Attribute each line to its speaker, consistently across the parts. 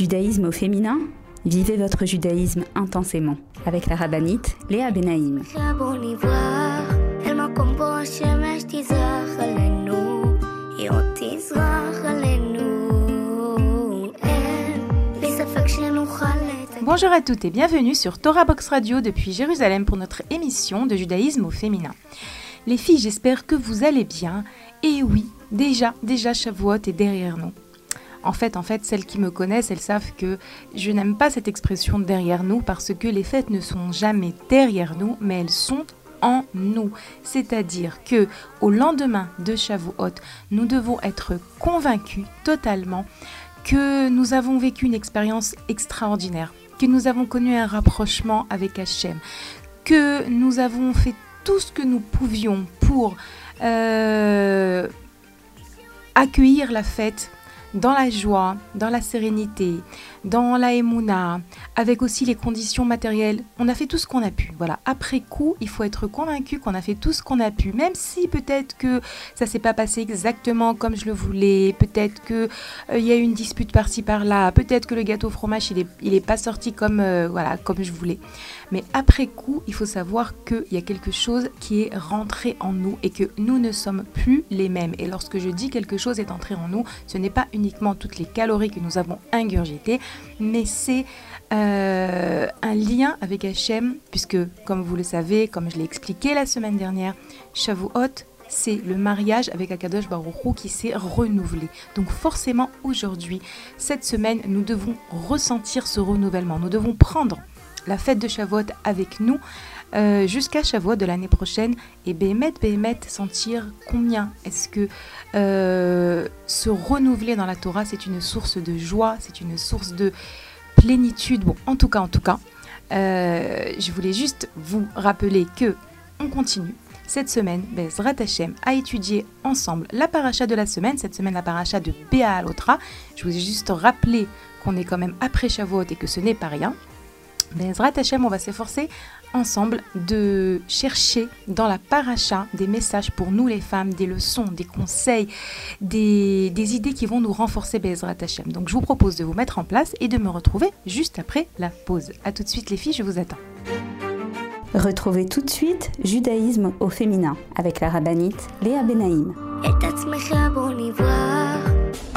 Speaker 1: Judaïsme au féminin Vivez votre judaïsme intensément avec la rabbinite Léa Benaïm.
Speaker 2: Bonjour à toutes et bienvenue sur Torah Box Radio depuis Jérusalem pour notre émission de judaïsme au féminin. Les filles, j'espère que vous allez bien. Et oui, déjà, déjà Shavuot est derrière nous. En fait, en fait, celles qui me connaissent, elles savent que je n'aime pas cette expression derrière nous parce que les fêtes ne sont jamais derrière nous, mais elles sont en nous. C'est-à-dire que au lendemain de Shavuot, nous devons être convaincus totalement que nous avons vécu une expérience extraordinaire, que nous avons connu un rapprochement avec Hachem, que nous avons fait tout ce que nous pouvions pour euh, accueillir la fête dans la joie, dans la sérénité, dans la émouna, avec aussi les conditions matérielles. On a fait tout ce qu'on a pu. Voilà. Après coup, il faut être convaincu qu'on a fait tout ce qu'on a pu, même si peut-être que ça s'est pas passé exactement comme je le voulais, peut-être que euh, il y a eu une dispute par-ci par-là, peut-être que le gâteau fromage il est, il est pas sorti comme euh, voilà comme je voulais. Mais après coup, il faut savoir qu'il y a quelque chose qui est rentré en nous et que nous ne sommes plus les mêmes. Et lorsque je dis quelque chose est entré en nous, ce n'est pas uniquement toutes les calories que nous avons ingurgitées, mais c'est euh, un lien avec Hachem, puisque comme vous le savez, comme je l'ai expliqué la semaine dernière, Shavuot, c'est le mariage avec Akadosh Baruch qui s'est renouvelé. Donc forcément aujourd'hui, cette semaine, nous devons ressentir ce renouvellement. Nous devons prendre la fête de Shavuot avec nous euh, jusqu'à Shavuot de l'année prochaine et Béhémet, Béhémet, sentir combien est-ce que euh, se renouveler dans la Torah, c'est une source de joie, c'est une source de plénitude. Bon, en tout cas, en tout cas, euh, je voulais juste vous rappeler que on continue. Cette semaine, Bezrat Hashem a étudié ensemble la paracha de la semaine, cette semaine la paracha de Béa Alotra. Je vous ai juste rappelé qu'on est quand même après Shavuot et que ce n'est pas rien. Bezrat Hashem, on va s'efforcer ensemble de chercher dans la paracha des messages pour nous les femmes, des leçons, des conseils, des, idées qui vont nous renforcer Bezrat Hashem. Donc je vous propose de vous mettre en place et de me retrouver juste après la pause. A tout de suite les filles, je vous attends.
Speaker 1: Retrouvez tout de suite Judaïsme au féminin avec la rabbinite Léa Benaïm.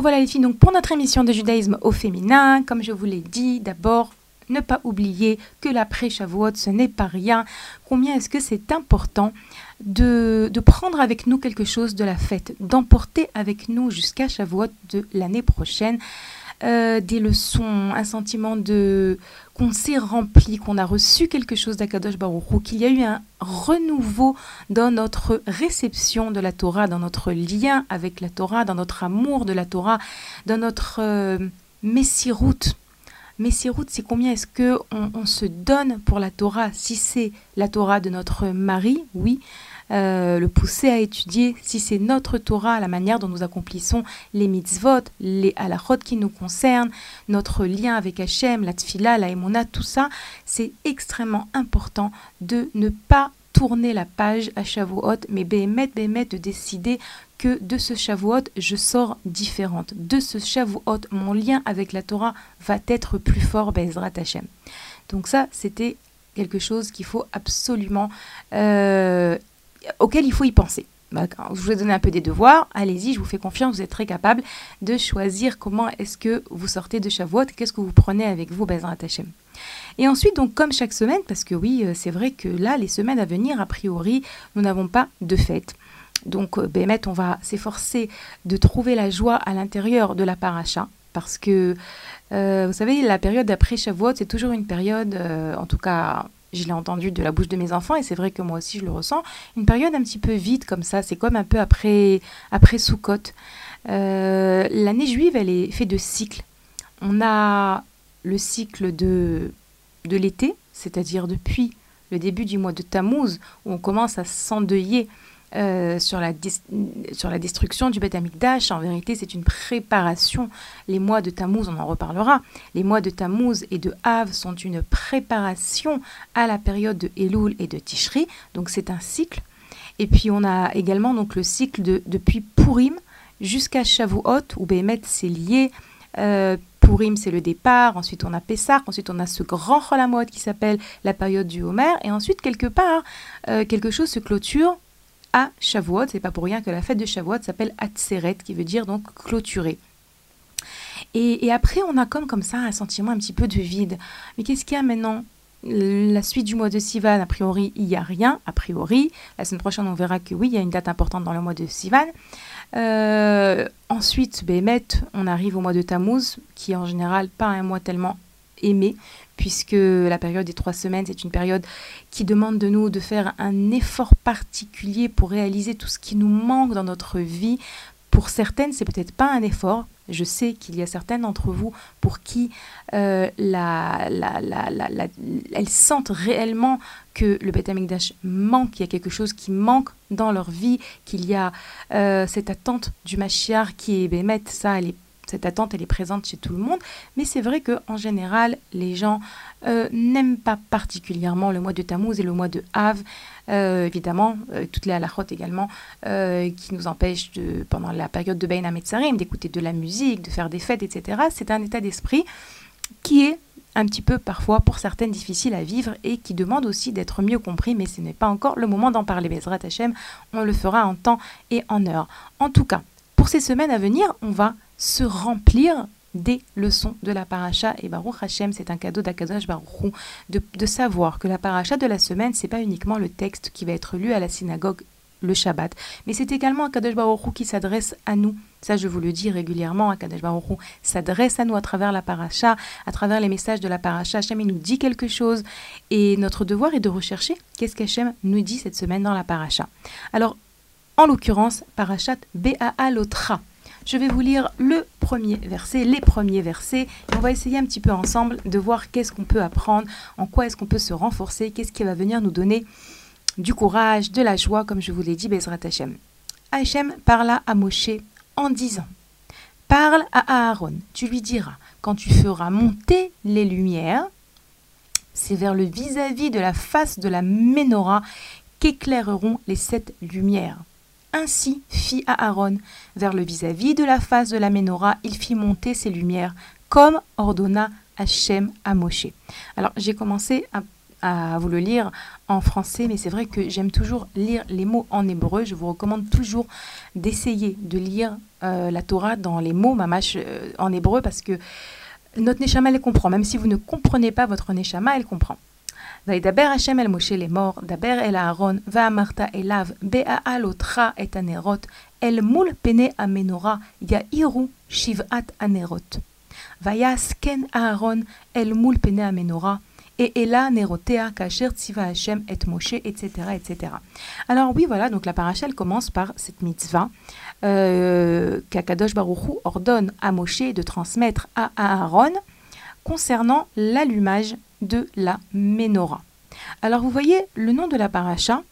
Speaker 2: Revoilà les filles donc pour notre émission de judaïsme au féminin. Comme je vous l'ai dit, d'abord ne pas oublier que l'après-Shavuot, ce n'est pas rien. Combien est-ce que c'est important de, de, prendre avec nous quelque chose de la fête, d'emporter avec nous jusqu'à Shavuot de l'année prochaine? Euh, des leçons, un sentiment de qu'on s'est rempli, qu'on a reçu quelque chose d'Akadosh Baruch qu'il y a eu un renouveau dans notre réception de la Torah, dans notre lien avec la Torah, dans notre amour de la Torah, dans notre euh, messiroute. Messiroute, c'est combien est-ce que on, se donne pour la Torah? Si c'est la Torah de notre mari, oui, euh, le pousser à étudier si c'est notre Torah, la manière dont nous accomplissons les mitzvot, les halachot qui nous concernent, notre lien avec Hachem, la tfila, la emona, tout ça, c'est extrêmement important de ne pas tourner la page à Shavuot, mais de décider que de ce Shavuot, je sors différente. De ce Shavuot, mon lien avec la Torah va être plus fort, Bezrat Hachem. Donc ça, c'était quelque chose qu'il faut absolument, euh, auquel il faut y penser. Je vous ai donné un peu des devoirs, allez-y, je vous fais confiance, vous êtes très capable de choisir comment est-ce que vous sortez de Shavuot, qu'est-ce que vous prenez avec vous, Bezrat Hachem. Et ensuite, donc comme chaque semaine, parce que oui, euh, c'est vrai que là, les semaines à venir, a priori, nous n'avons pas de fête. Donc, euh, Bémet, on va s'efforcer de trouver la joie à l'intérieur de la paracha, parce que, euh, vous savez, la période d'après Shavuot, c'est toujours une période, en tout cas, je l'ai entendu de la bouche de mes enfants, et c'est vrai que moi aussi je le ressens, une période un petit peu vide comme ça, c'est comme un peu après, après Sukkot. L'année juive, elle est faite de cycles. On a le cycle de, de l'été, c'est-à-dire depuis le début du mois de Tammuz, où on commence à s'endeuiller euh, sur, la sur la destruction du Beth Amikdash. En vérité, c'est une préparation. Les mois de Tammuz, on en reparlera. Les mois de Tammuz et de Av sont une préparation à la période de Elul et de Tishri. Donc c'est un cycle. Et puis on a également donc le cycle de, depuis Purim jusqu'à Shavuot, où Behemet c'est lié. Euh, Purim, c'est le départ. Ensuite, on a Pessah. Ensuite, on a ce grand Cholamot qui s'appelle la période du Homer. Et ensuite, quelque part, euh, quelque chose se clôture à Shavuot. C'est pas pour rien que la fête de Shavuot s'appelle Atzeret, qui veut dire donc clôturer. Et, après, on a comme, comme ça un sentiment un petit peu de vide. Mais qu'est-ce qu'il y a maintenant? La suite du mois de Sivan, a priori, il n'y a rien, a priori. La semaine prochaine, on verra que oui, il y a une date importante dans le mois de Sivan. Euh, ensuite, Bémet, on arrive au mois de Tammuz, qui est en général pas un mois tellement aimé, puisque la période des trois semaines, c'est une période qui demande de nous de faire un effort particulier pour réaliser tout ce qui nous manque dans notre vie. Pour certaines, c'est peut-être pas un effort. Je sais qu'il y a certaines d'entre vous pour qui euh, la, la, la, elles sentent réellement que le Beth Amikdash manque, il y a quelque chose qui manque dans leur vie, qu'il y a euh, cette attente du Mashiach qui est Bémet, ça, elle est cette attente, elle est présente chez tout le monde. Mais c'est vrai qu'en général, les gens euh, n'aiment pas particulièrement le mois de Tammuz et le mois de Av. Euh, évidemment, euh, toutes les halachot également, qui nous empêchent, de, pendant la période de Bein Hametzarim, d'écouter de la musique, de faire des fêtes, etc. C'est un état d'esprit qui est un petit peu parfois pour certaines difficile à vivre et qui demande aussi d'être mieux compris, mais ce n'est pas encore le moment d'en parler. Bezrat Hashem, on le fera en temps et en heure. En tout cas, pour ces semaines à venir, on va se remplir des leçons de la paracha. Et Baruch Hashem, c'est un cadeau d'Akadosh Baruch de, savoir que la paracha de la semaine, c'est pas uniquement le texte qui va être lu à la synagogue le Shabbat, mais c'est également Akadosh Baruch qui s'adresse à nous. Ça, je vous le dis régulièrement, Akadosh Baruch s'adresse à nous à travers la paracha, à travers les messages de la paracha. Hashem, il nous dit quelque chose et notre devoir est de rechercher qu'est-ce qu'Hachem nous dit cette semaine dans la paracha. Alors, en l'occurrence, parachat Baa Lotra. Je vais vous lire le premier verset, les premiers versets, et on va essayer un petit peu ensemble de voir qu'est-ce qu'on peut apprendre, en quoi est-ce qu'on peut se renforcer, qu'est-ce qui va venir nous donner du courage, de la joie, comme je vous l'ai dit, Bezrat Hashem. Hachem parla à Moshe en disant Parle à Aaron, tu lui diras, quand tu feras monter les lumières, c'est vers le vis-à-vis -vis de la face de la menorah qu'éclaireront les sept lumières. Ainsi fit Aaron vers le vis-à-vis de la face de la menorah, il fit monter ses lumières, comme ordonna Hachem à Moshe. Alors j'ai commencé à, vous le lire en français, mais c'est vrai que j'aime toujours lire les mots en hébreu. Je vous recommande toujours d'essayer de lire euh, la Torah dans les mots mamash euh, en hébreu parce que notre Neshama elle comprend. Même si vous ne comprenez pas votre Neshama, elle comprend וידבר השם אל משה לאמור, דבר אל אהרון, ואמרת אליו, בהעל אותך את הנרות, אל מול פני המנורה יאירו שבעת הנרות. ויעש כן אהרון אל מול פני המנורה, et נרותיה כאשר ציווה השם את משה, etc., etc. Alors oui, voilà, donc la paracha, elle commence par cette mitzvah euh, qu'Akadosh Baruchou ordonne à Moshe de transmettre à Aaron concernant l'allumage de la menorah. Alors vous voyez, le nom de la paracha,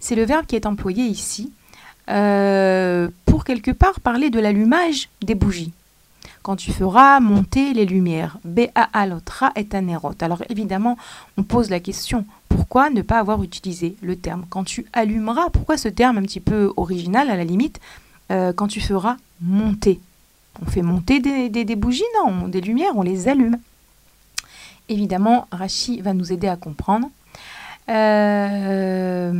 Speaker 2: c'est le verbe qui est employé ici euh, pour quelque part parler de l'allumage des bougies. Quand tu feras monter les lumières, Be'a'alotra est un erot. Alors évidemment, on pose la question pourquoi ne pas avoir utilisé le terme? Quand tu allumeras Pourquoi ce terme un petit peu original à la limite euh, quand tu feras monter? On fait monter des, des bougies? Non, des lumières, on les allume. Évidemment, Rachi va nous aider à comprendre. Euh,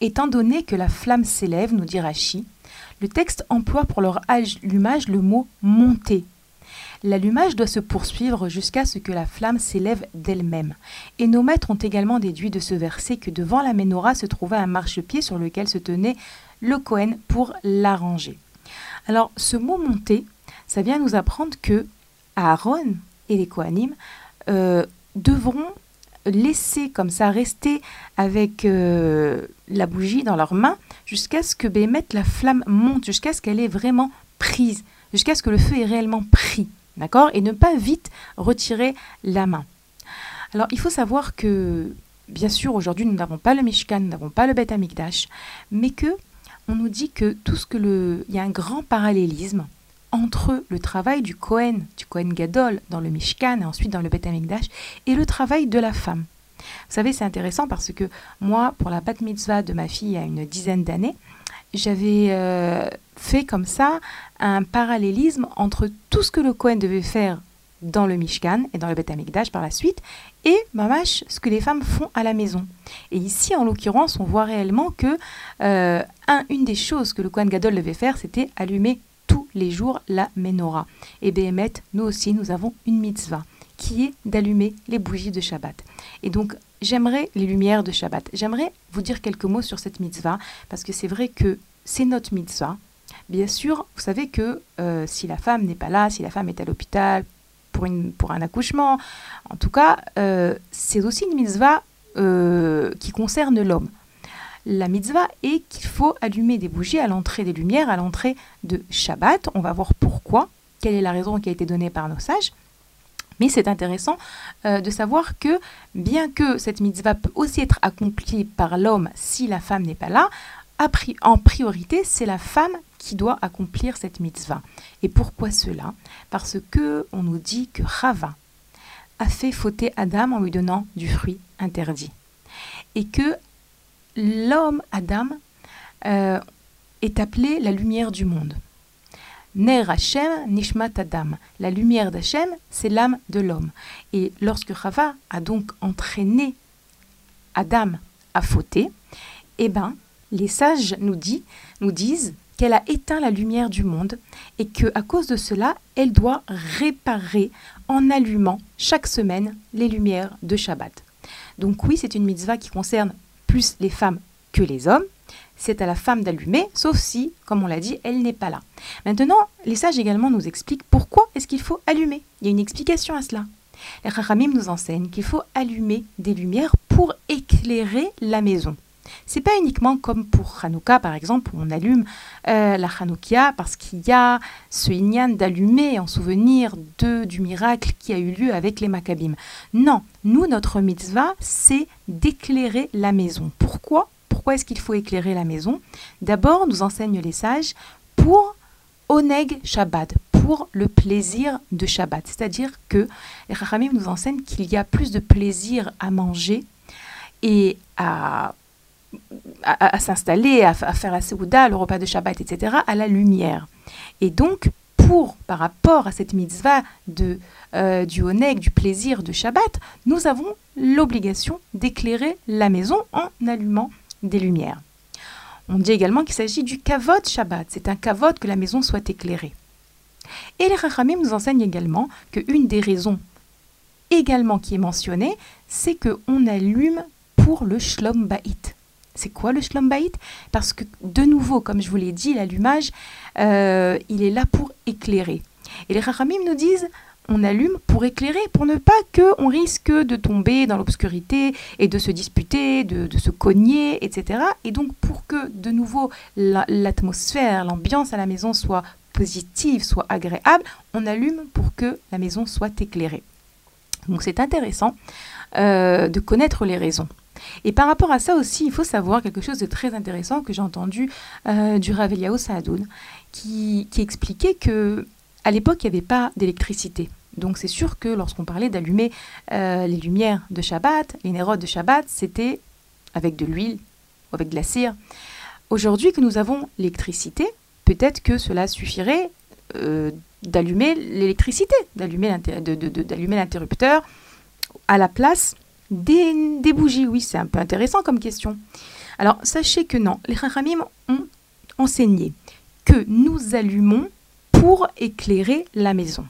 Speaker 2: étant donné que la flamme s'élève, nous dit Rachi, le texte emploie pour leur allumage le mot monter. L'allumage doit se poursuivre jusqu'à ce que la flamme s'élève d'elle-même. Et nos maîtres ont également déduit de ce verset que devant la menorah se trouvait un marchepied sur lequel se tenait le Kohen pour l'arranger. Alors, ce mot monter, ça vient nous apprendre que Aaron et les Kohanim euh, devront laisser comme ça rester avec euh, la bougie dans leurs mains jusqu'à ce que Bémet, la flamme monte, jusqu'à ce qu'elle est vraiment prise, jusqu'à ce que le feu est réellement pris, d'accord Et ne pas vite retirer la main. Alors il faut savoir que, bien sûr, aujourd'hui nous n'avons pas le Mishkan, nous n'avons pas le Beth Amikdash, mais que on nous dit que tout ce que le, il y a un grand parallélisme entre le travail du Kohen, du Kohen Gadol dans le Mishkan et ensuite dans le Beth Amikdash, et le travail de la femme. Vous savez, c'est intéressant parce que moi, pour la bat mitzvah de ma fille il y a une dizaine d'années, j'avais euh, fait comme ça un parallélisme entre tout ce que le Kohen devait faire dans le Mishkan et dans le Beth Amikdash par la suite, et mamash, ce que les femmes font à la maison. Et ici, en l'occurrence, on voit réellement que euh, un, une des choses que le Kohen Gadol devait faire, c'était allumer les jours la menorah. Et Béhémet, nous aussi, nous avons une mitzvah qui est d'allumer les bougies de Shabbat. Et donc, j'aimerais les lumières de Shabbat. J'aimerais vous dire quelques mots sur cette mitzvah, parce que c'est vrai que c'est notre mitzvah. Bien sûr, vous savez que euh, si la femme n'est pas là, si la femme est à l'hôpital pour, une, pour un accouchement, en tout cas, euh, c'est aussi une mitzvah euh, qui concerne l'homme la mitzvah est qu'il faut allumer des bougies à l'entrée des lumières, à l'entrée de Shabbat. On va voir pourquoi, quelle est la raison qui a été donnée par nos sages. Mais c'est intéressant euh, de savoir que bien que cette mitzvah peut aussi être accomplie par l'homme si la femme n'est pas là, en priorité, c'est la femme qui doit accomplir cette mitzvah. Et pourquoi cela? Parce que on nous dit que Rava a fait fauter Adam en lui donnant du fruit interdit. Et que l'homme, Adam, euh, est appelé la lumière du monde. Ner Hashem, Nishmat Adam. La lumière d'Hachem, c'est l'âme de l'homme. Et lorsque Rava a donc entraîné Adam à fauter, eh ben, les sages nous, nous disent qu'elle a éteint la lumière du monde et que à cause de cela, elle doit réparer en allumant chaque semaine les lumières de Shabbat. Donc oui, c'est une mitzvah qui concerne plus les femmes que les hommes. C'est à la femme d'allumer, sauf si, comme on l'a dit, elle n'est pas là. Maintenant, les sages également nous expliquent pourquoi est-ce qu'il faut allumer. Il y a une explication à cela. Les nous enseignent qu'il faut allumer des lumières pour éclairer la maison. C'est pas uniquement comme pour Hanouka, par exemple, où on allume euh, la Hanoukia parce qu'il y a ce Inyan d'allumer en souvenir de, du miracle qui a eu lieu avec les Maccabim. Non, nous, notre mitzvah, c'est d'éclairer la maison. Pourquoi? Pourquoi est-ce qu'il faut éclairer la maison? D'abord, nous enseignent les sages pour Oneg Shabbat, pour le plaisir de Shabbat. C'est-à-dire que les Chachamim nous enseignent qu'il y a plus de plaisir à manger et à à, s'installer, à, faire la Seouda, le repas de Shabbat, etc., à la lumière. Et donc, pour, par rapport à cette mitzvah euh, du oneg, du plaisir de Shabbat, nous avons l'obligation d'éclairer la maison en allumant des lumières. On dit également qu'il s'agit du kavod Shabbat. C'est un kavod que la maison soit éclairée. Et les Rachamim nous enseignent également qu'une des raisons également qui est mentionnée, c'est qu'on allume pour le Shlom Ba'it. C'est quoi le Shlom Parce que, de nouveau, comme je vous l'ai dit, l'allumage, euh, il est là pour éclairer. Et les Rachamim nous disent on allume pour éclairer, pour ne pas qu'on risque de tomber dans l'obscurité et de se disputer, de, se cogner, etc. Et donc pour que de nouveau l'atmosphère, l'ambiance à la maison soit positive, soit agréable, on allume pour que la maison soit éclairée. Donc c'est intéressant euh, de connaître les raisons. Et par rapport à ça aussi, il faut savoir quelque chose de très intéressant que j'ai entendu euh, du Rav Eliyahu Saadoun, qui, qui expliquait que à l'époque, il n'y avait pas d'électricité. Donc c'est sûr que lorsqu'on parlait d'allumer euh, les lumières de Shabbat, les nérodes de Shabbat, c'était avec de l'huile ou avec de la cire. Aujourd'hui que nous avons l'électricité, peut-être que cela suffirait euh, d'allumer l'électricité, d'allumer l'interrupteur à la place des, bougies. Oui, c'est un peu intéressant comme question. Alors, sachez que non, les Chachamim ont enseigné que nous allumons pour éclairer la maison.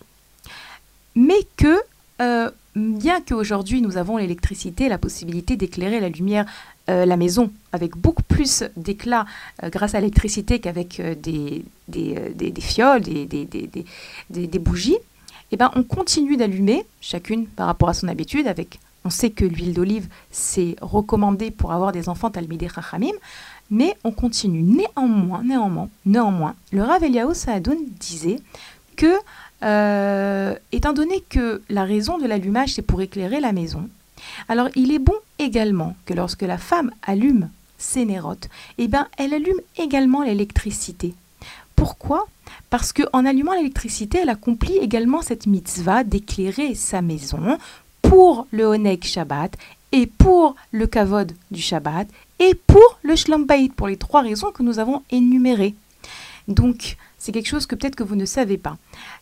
Speaker 2: Mais que, euh, bien qu'aujourd'hui nous avons l'électricité, la possibilité d'éclairer la lumière, euh, la maison avec beaucoup plus d'éclat euh, grâce à l'électricité qu'avec des, des, des, fioles, des, des, bougies, eh ben, on continue d'allumer, chacune par rapport à son habitude, avec on sait que l'huile d'olive, c'est recommandé pour avoir des enfants talmidei chachamim, mais on continue. Néanmoins, néanmoins, néanmoins, le Rav Eliyahu Saadoun disait que, euh, étant donné que la raison de l'allumage, c'est pour éclairer la maison, alors il est bon également que lorsque la femme allume ses nérotes, eh ben, elle allume également l'électricité. Pourquoi? Parce qu'en allumant l'électricité, elle accomplit également cette mitzvah d'éclairer sa maison pour le Oneg Shabbat et pour le Kavod du Shabbat et pour le Shlom pour les trois raisons que nous avons énumérées. Donc, c'est quelque chose que peut-être que vous ne savez pas.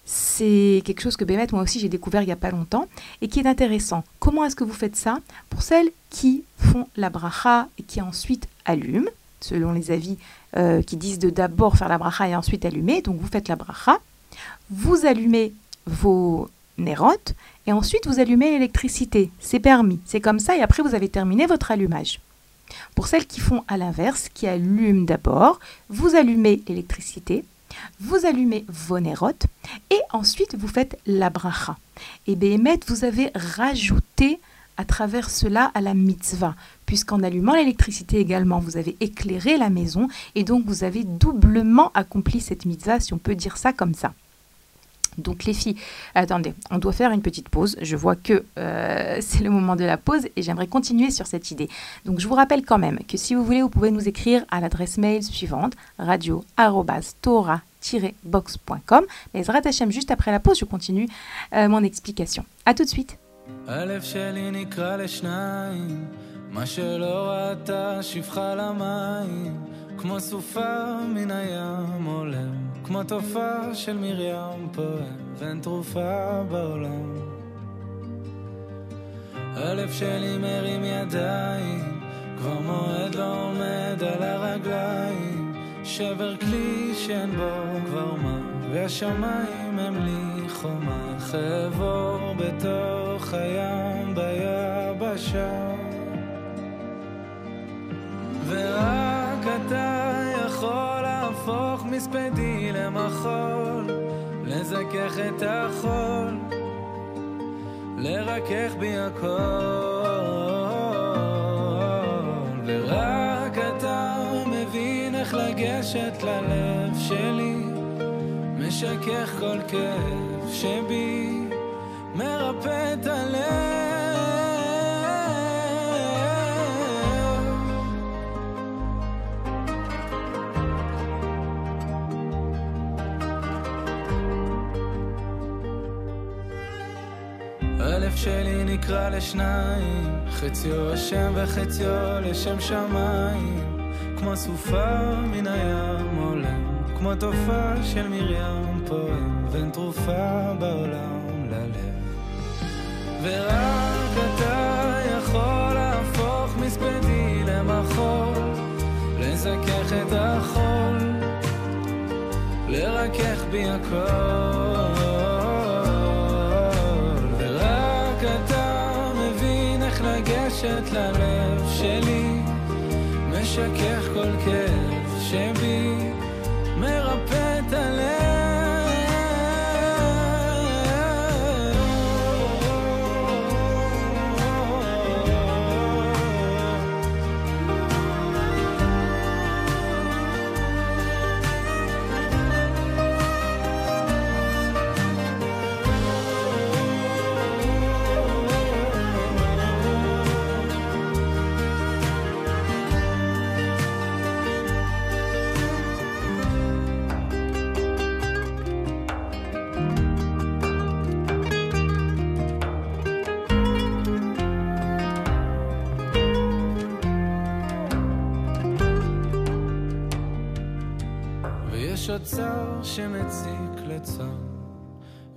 Speaker 2: C'est quelque chose que Bémet, moi aussi, j'ai découvert il n'y a pas longtemps et qui est intéressant. Comment est-ce que vous faites ça Pour celles qui font la bracha et qui ensuite allument, selon les avis euh, qui disent de d'abord faire la bracha et ensuite allumer, donc vous faites la bracha, vous allumez vos nérotes et ensuite vous allumez l'électricité. C'est permis, c'est comme ça et après vous avez terminé votre allumage. Pour celles qui font à l'inverse, qui allument d'abord, vous allumez l'électricité, vous allumez vos nérotes et ensuite vous faites la bracha. Et Béhémet, vous avez rajouté à travers cela à la mitzvah, puisqu'en allumant l'électricité également, vous avez éclairé la maison et donc vous avez doublement accompli cette mitzvah, si on peut dire ça comme ça. Donc les filles, attendez, on doit faire une petite pause. Je vois que euh, c'est le moment de la pause et j'aimerais continuer sur cette idée. Donc je vous rappelle quand même que si vous voulez, vous pouvez nous écrire à l'adresse mail suivante radio-tora-box.com. Mais Hashem, juste après la pause, je continue euh, mon explication. A tout de suite.
Speaker 3: כמו סופה מן הים עולם, כמו תופעה של מרים פועם, ואין תרופה בעולם. הלב שלי מרים ידיים, כבר מועד לא עומד על הרגליים, שבר כלי שאין בו כבר מה, והשמיים הם לי חומה, חבור בתוך הים ביבשה. ורק אתה יכול להפוך מספדי למחול, לזכך את החול, לרכך בי הכל. ורק אתה מבין איך לגשת ללב שלי, משכך כל כאב שבי, מרפא את הלב. שלי נקרא לשניים, חציו השם וחציו לשם שמיים, כמו סופה מן הים עולם, כמו תופעה של מרים פועם, ואין תרופה בעולם ללב. ורק אתה יכול להפוך מספדי למחול, לזכך את החול, לרכך בי הכל. משכך כל כאב שבי, מרפא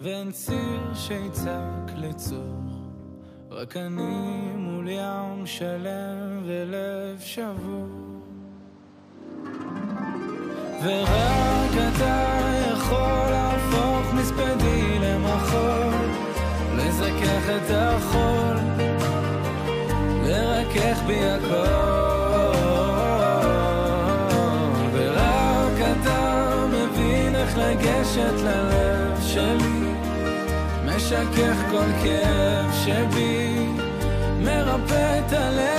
Speaker 3: ואין ציר שיצעק לצור. רק אני מול ים שלם ולב שבור. ורק אתה יכול להפוך מספדי למחול, לזכך את החול, משכך כל כאב שבי, מרפא את הלב.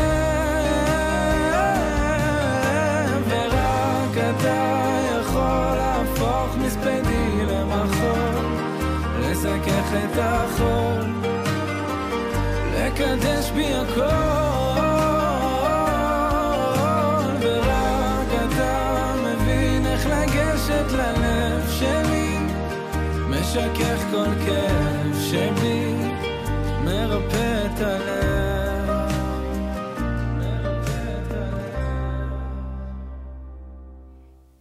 Speaker 3: ורק אתה יכול להפוך מספדי למחול, לזכך את החול, לקדש בי הכל. ורק אתה מבין איך לגשת ללב שלי, משכך כל כאב שבי, מרפא את הלב. מרפא את הלב.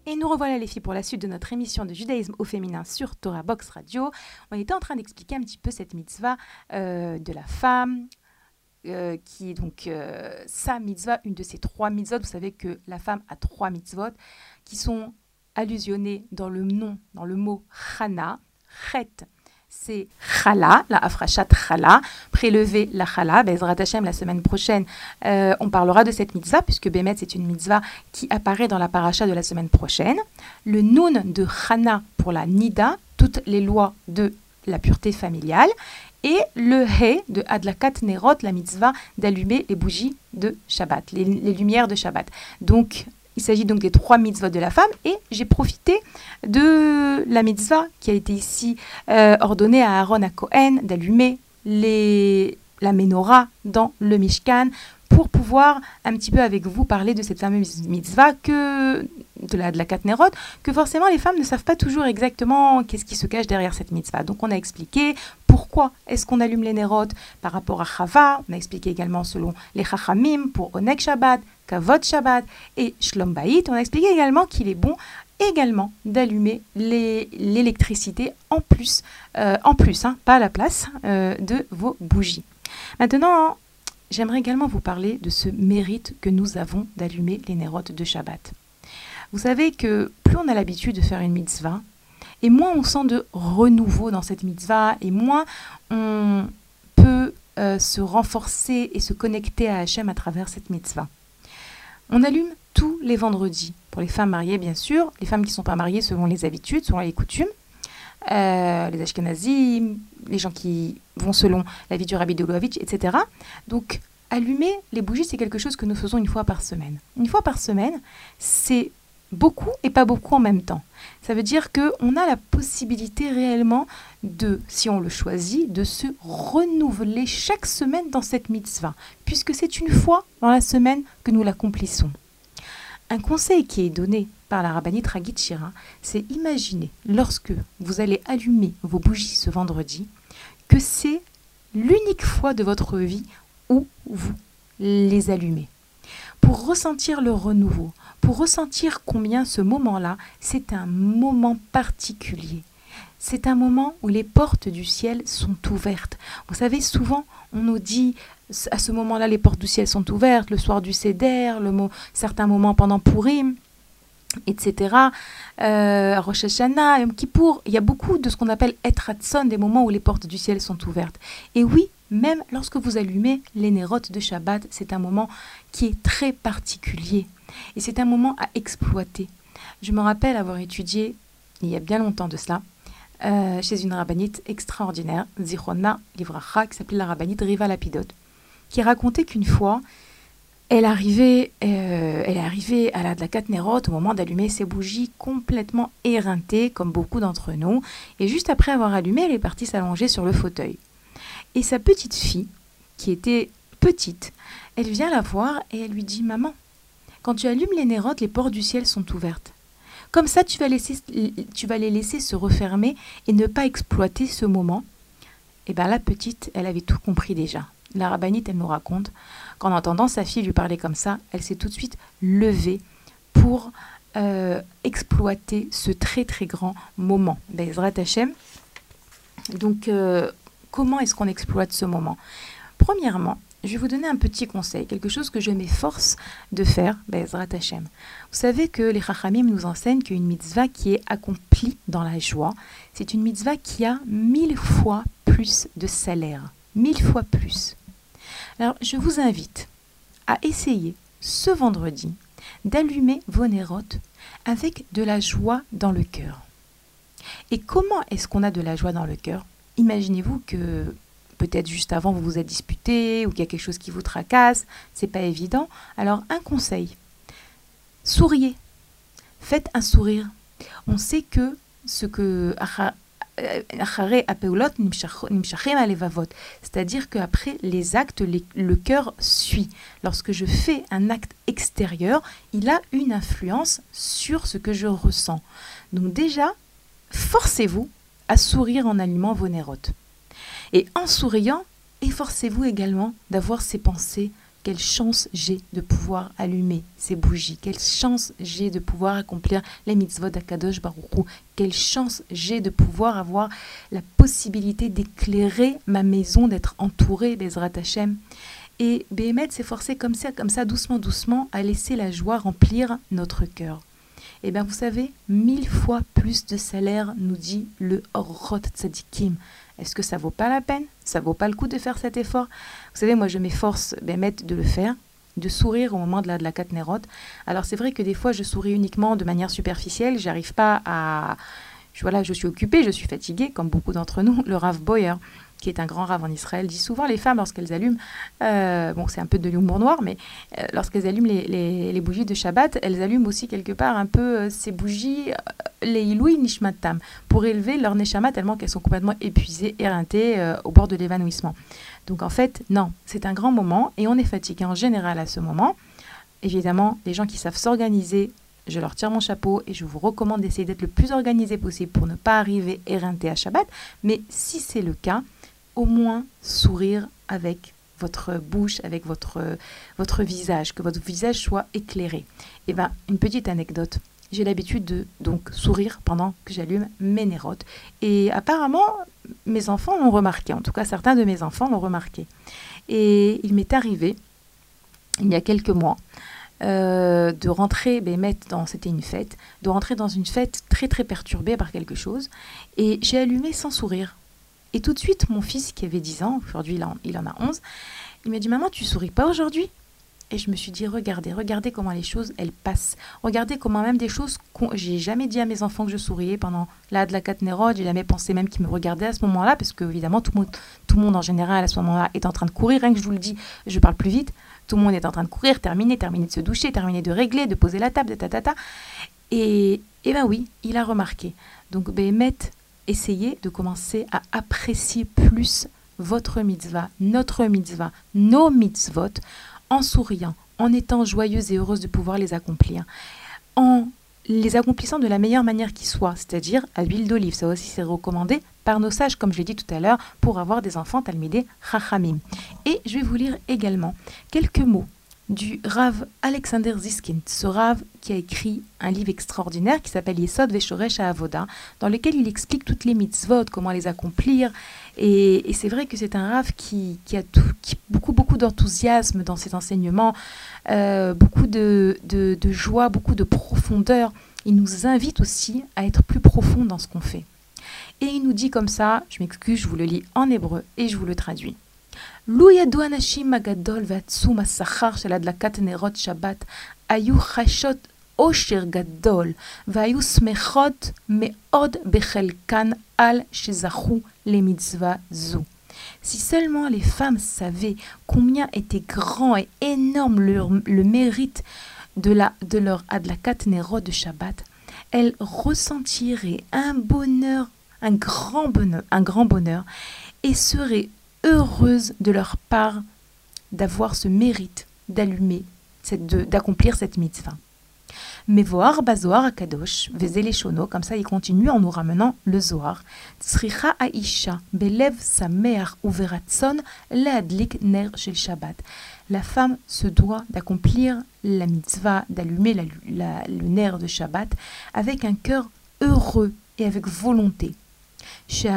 Speaker 2: Et nous revoilà les filles pour la suite de notre émission de judaïsme au féminin sur Torah Box Radio. On était en train d'expliquer un petit peu cette mitzvah euh, de la femme, euh, qui est donc euh, sa mitzvah, une de ces trois mitzvot. Vous savez que la femme a trois mitzvot qui sont allusionnés dans le nom, dans le mot chana. Chet, c'est chala, la afrachat chala, prélever la chala. Bezrat Hashem, la semaine prochaine, euh, on parlera de cette mitzvah, puisque Bémet, c'est une mitzvah qui apparaît dans la paracha de la semaine prochaine. Le nun de chana pour la nida, toutes les lois de la pureté familiale. Et le he de Adlakat Nerot, la mitzvah d'allumer les bougies de Shabbat, les, les lumières de Shabbat. Donc, il s'agit donc des trois mitzvahs de la femme et j'ai profité de la mitzvah qui a été ici euh, ordonnée à Aaron à Cohen d'allumer la menorah dans le Mishkan pour pouvoir un petit peu avec vous parler de cette fameuse mitzvah que de la, de la que forcément les femmes ne savent pas toujours exactement qu'est-ce qui se cache derrière cette mitzvah. Donc on a expliqué pourquoi est-ce qu'on allume les Nerot par rapport à Chava, on a expliqué également selon les Chachamim pour Onek Shabbat, Kavod Shabbat et Shlom Bayit. On a expliqué également qu'il est bon également d'allumer l'électricité en plus, euh, en plus, hein, pas à la place euh, de vos bougies. Maintenant, j'aimerais également vous parler de ce mérite que nous avons d'allumer les nérotes de Shabbat. Vous savez que plus on a l'habitude de faire une mitzvah, et moins on sent de renouveau dans cette mitzvah, et moins on peut euh, se renforcer et se connecter à Hachem à travers cette mitzvah. On allume tous les vendredis, pour les femmes mariées bien sûr, les femmes qui ne sont pas mariées selon les habitudes, selon les coutumes, euh, les Ashkenazim, les gens qui vont selon la vie du Rabbi de Loavitch, etc. Donc, allumer les bougies, c'est quelque chose que nous faisons une fois par semaine. Une fois par semaine, c'est beaucoup et pas beaucoup en même temps. Ça veut dire qu'on a la possibilité réellement de, si on le choisit, de se renouveler chaque semaine dans cette mitzvah, puisque c'est une fois dans la semaine que nous l'accomplissons. Un conseil qui est donné par la rabbinite Ragit c'est imaginer lorsque vous allez allumer vos bougies ce vendredi, que c'est l'unique fois de votre vie où vous les allumez. Pour ressentir le renouveau, pour ressentir combien ce moment-là, c'est un moment particulier. C'est un moment où les portes du ciel sont ouvertes. Vous savez, souvent, on nous dit à ce moment-là, les portes du ciel sont ouvertes, le soir du Seder, le mo- certains moments pendant Purim, etc. Euh, Rosh Hashanah, Yom Kippour, il y a beaucoup de ce qu'on appelle Etratson, des moments où les portes du ciel sont ouvertes. Et oui, même lorsque vous allumez les de Shabbat, c'est un moment qui est très particulier. Et c'est un moment à exploiter. Je me rappelle avoir étudié, il y a bien longtemps de cela, euh, chez une rabbinite extraordinaire, Zichona Livracha, qui s'appelait la rabbinite Riva Lapidot, qui racontait qu'une fois, elle arrivait, euh, elle est arrivée à la, la au moment d'allumer ses bougies complètement éreintée, comme beaucoup d'entre nous. Et juste après avoir allumé, elle est partie s'allonger sur le fauteuil. Et sa petite fille, qui était petite, elle vient la voir et elle lui dit Maman, quand tu allumes les nérotes, les portes du ciel sont ouvertes. Comme ça, tu vas, laisser, tu vas les laisser se refermer et ne pas exploiter ce moment. Et bien la petite, elle avait tout compris déjà. La rabbinite, elle nous raconte qu'en entendant sa fille lui parler comme ça, elle s'est tout de suite levée pour euh, exploiter ce très très grand moment. Bezrat Hashem. Donc, euh, comment est-ce qu'on exploite ce moment? Premièrement, je vais vous donner un petit conseil, quelque chose que je m'efforce de faire, Bezrat Hashem. Vous savez que les Chachamim nous enseignent qu'une mitzvah qui est accomplie dans la joie, c'est une mitzvah qui a mille fois plus de salaire. Mille fois plus. Alors, je vous invite à essayer ce vendredi d'allumer vos nérotes avec de la joie dans le cœur. Et comment est-ce qu'on a de la joie dans le cœur? Imaginez-vous que peut-être juste avant vous vous êtes disputé ou qu'il y a quelque chose qui vous tracasse, c'est pas évident. Alors un conseil souriez, faites un sourire. On sait que ce que c'est-à-dire qu'après les actes, le cœur suit. Lorsque je fais un acte extérieur, il a une influence sur ce que je ressens. Donc déjà, forcez-vous à sourire en allumant vos nérotes. Et en souriant, efforcez-vous également d'avoir ces pensées quelle chance j'ai de pouvoir allumer ces bougies. Quelle chance j'ai de pouvoir accomplir les mitzvot d'Akadosh Baruchou. Quelle chance j'ai de pouvoir avoir la possibilité d'éclairer ma maison, d'être entourée Bezrat Hashem. Et Béhémet s'est forcé comme ça, comme ça, doucement, doucement, à laisser la joie remplir notre cœur. Eh bien, vous savez, mille fois plus de salaire, nous dit le Orot Tzadikim. Est-ce que ça vaut pas la peine? Ça vaut pas le coup de faire cet effort? Vous savez, moi, je m'efforce ben, de le faire, de sourire au moment de la, de la Alors, c'est vrai que des fois, je souris uniquement de manière superficielle. J'arrive pas à. voilà, je suis occupée, je suis fatiguée, comme beaucoup d'entre nous. Le Rav Boyer, qui est un grand rave en Israël, dit souvent les femmes, lorsqu'elles allument, euh, bon, c'est un peu de l'humour noir, mais euh, lorsqu'elles allument les, bougies de Shabbat, elles allument aussi quelque part un peu euh, ces bougies, les Iloui Nishmatam, pour élever leur Neshama tellement qu'elles sont complètement épuisées, éreintées, au bord de l'évanouissement. Donc en fait, non, c'est un grand moment et on est fatigué en général à ce moment. Évidemment, les gens qui savent s'organiser je leur tire mon chapeau et je vous recommande d'essayer d'être le plus organisé possible pour ne pas arriver éreinté à Shabbat. Mais si c'est le cas, au moins sourire avec votre bouche, avec votre, votre visage, que votre visage soit éclairé. Et eh bien, une petite anecdote. J'ai l'habitude de donc sourire pendant que j'allume mes nérotes. Et apparemment, mes enfants l'ont remarqué. En tout cas, certains de mes enfants l'ont remarqué. Et il m'est arrivé, il y a quelques mois, euh, de rentrer, ben, dans, c'était une fête, de rentrer dans une fête très très perturbée par quelque chose. Et j'ai allumé sans sourire. Et tout de suite, mon fils, qui avait 10 ans, aujourd'hui il en, a 11, il m'a dit Maman, tu souris pas aujourd'hui? Et je me suis dit, regardez, regardez comment les choses, elles passent. Regardez comment même des choses j'ai jamais dit à mes enfants que je souriais pendant la de la Katnerod. J'ai jamais pensé même qu'ils me regardaient à ce moment-là, parce que évidemment, tout le, monde, tout le monde en général à ce moment-là est en train de courir. Rien que je vous le dis, je parle plus vite. Tout le monde est en train de courir, terminer, terminer de se doucher, terminer de régler, de poser la table, de ta Et, et ben oui, il a remarqué. Donc, Béhémet, essayez de commencer à apprécier plus votre mitzvah, notre mitzvah, nos mitzvot, en souriant, en étant joyeuse et heureuse de pouvoir les accomplir, en les accomplissant de la meilleure manière qui soit, c'est-à-dire à, l'huile d'olive. Ça aussi, c'est recommandé par nos sages, comme je l'ai dit tout à l'heure, pour avoir des enfants talmidés chachamim. Et je vais vous lire également quelques mots du Rav Alexander Ziskin, ce Rav qui a écrit un livre extraordinaire qui s'appelle Yesod Veshoresh Avoda, dans lequel il explique toutes les mitzvot, comment les accomplir. Et, c'est vrai que c'est un Rav qui, a beaucoup, beaucoup d'enthousiasme dans ses enseignements, euh, beaucoup de, de joie, beaucoup de profondeur. Il nous invite aussi à être plus profond dans ce qu'on fait. Et il nous dit comme ça, je m'excuse, je vous le lis en hébreu et je vous le traduis. לו ידעו הנשים הגדול ועצום השכר של הדלקת נרות שבת, היו חשות אושר גדול, והיו שמחות מאוד בחלקן על שזכו למצווה זו. Si seulement les femmes savaient combien était grand et énorme le, le mérite de, la, de leur Adlakat Nero de Shabbat, elles ressentiraient un bonheur, un grand bonheur, un grand bonheur et seraient heureuses de leur part d'avoir ce mérite d'allumer, d'accomplir cette mitzvah. Mevoar bazoar kadosh, vezele shono, comme ça il continue en nous ramenant le zoar. Tsricha aisha, belev samer uveratson, leadlik ner shel Shabbat. La femme se doit d'accomplir la mitzvah, d'allumer le nerf de Shabbat avec un cœur heureux et avec volonté. C'est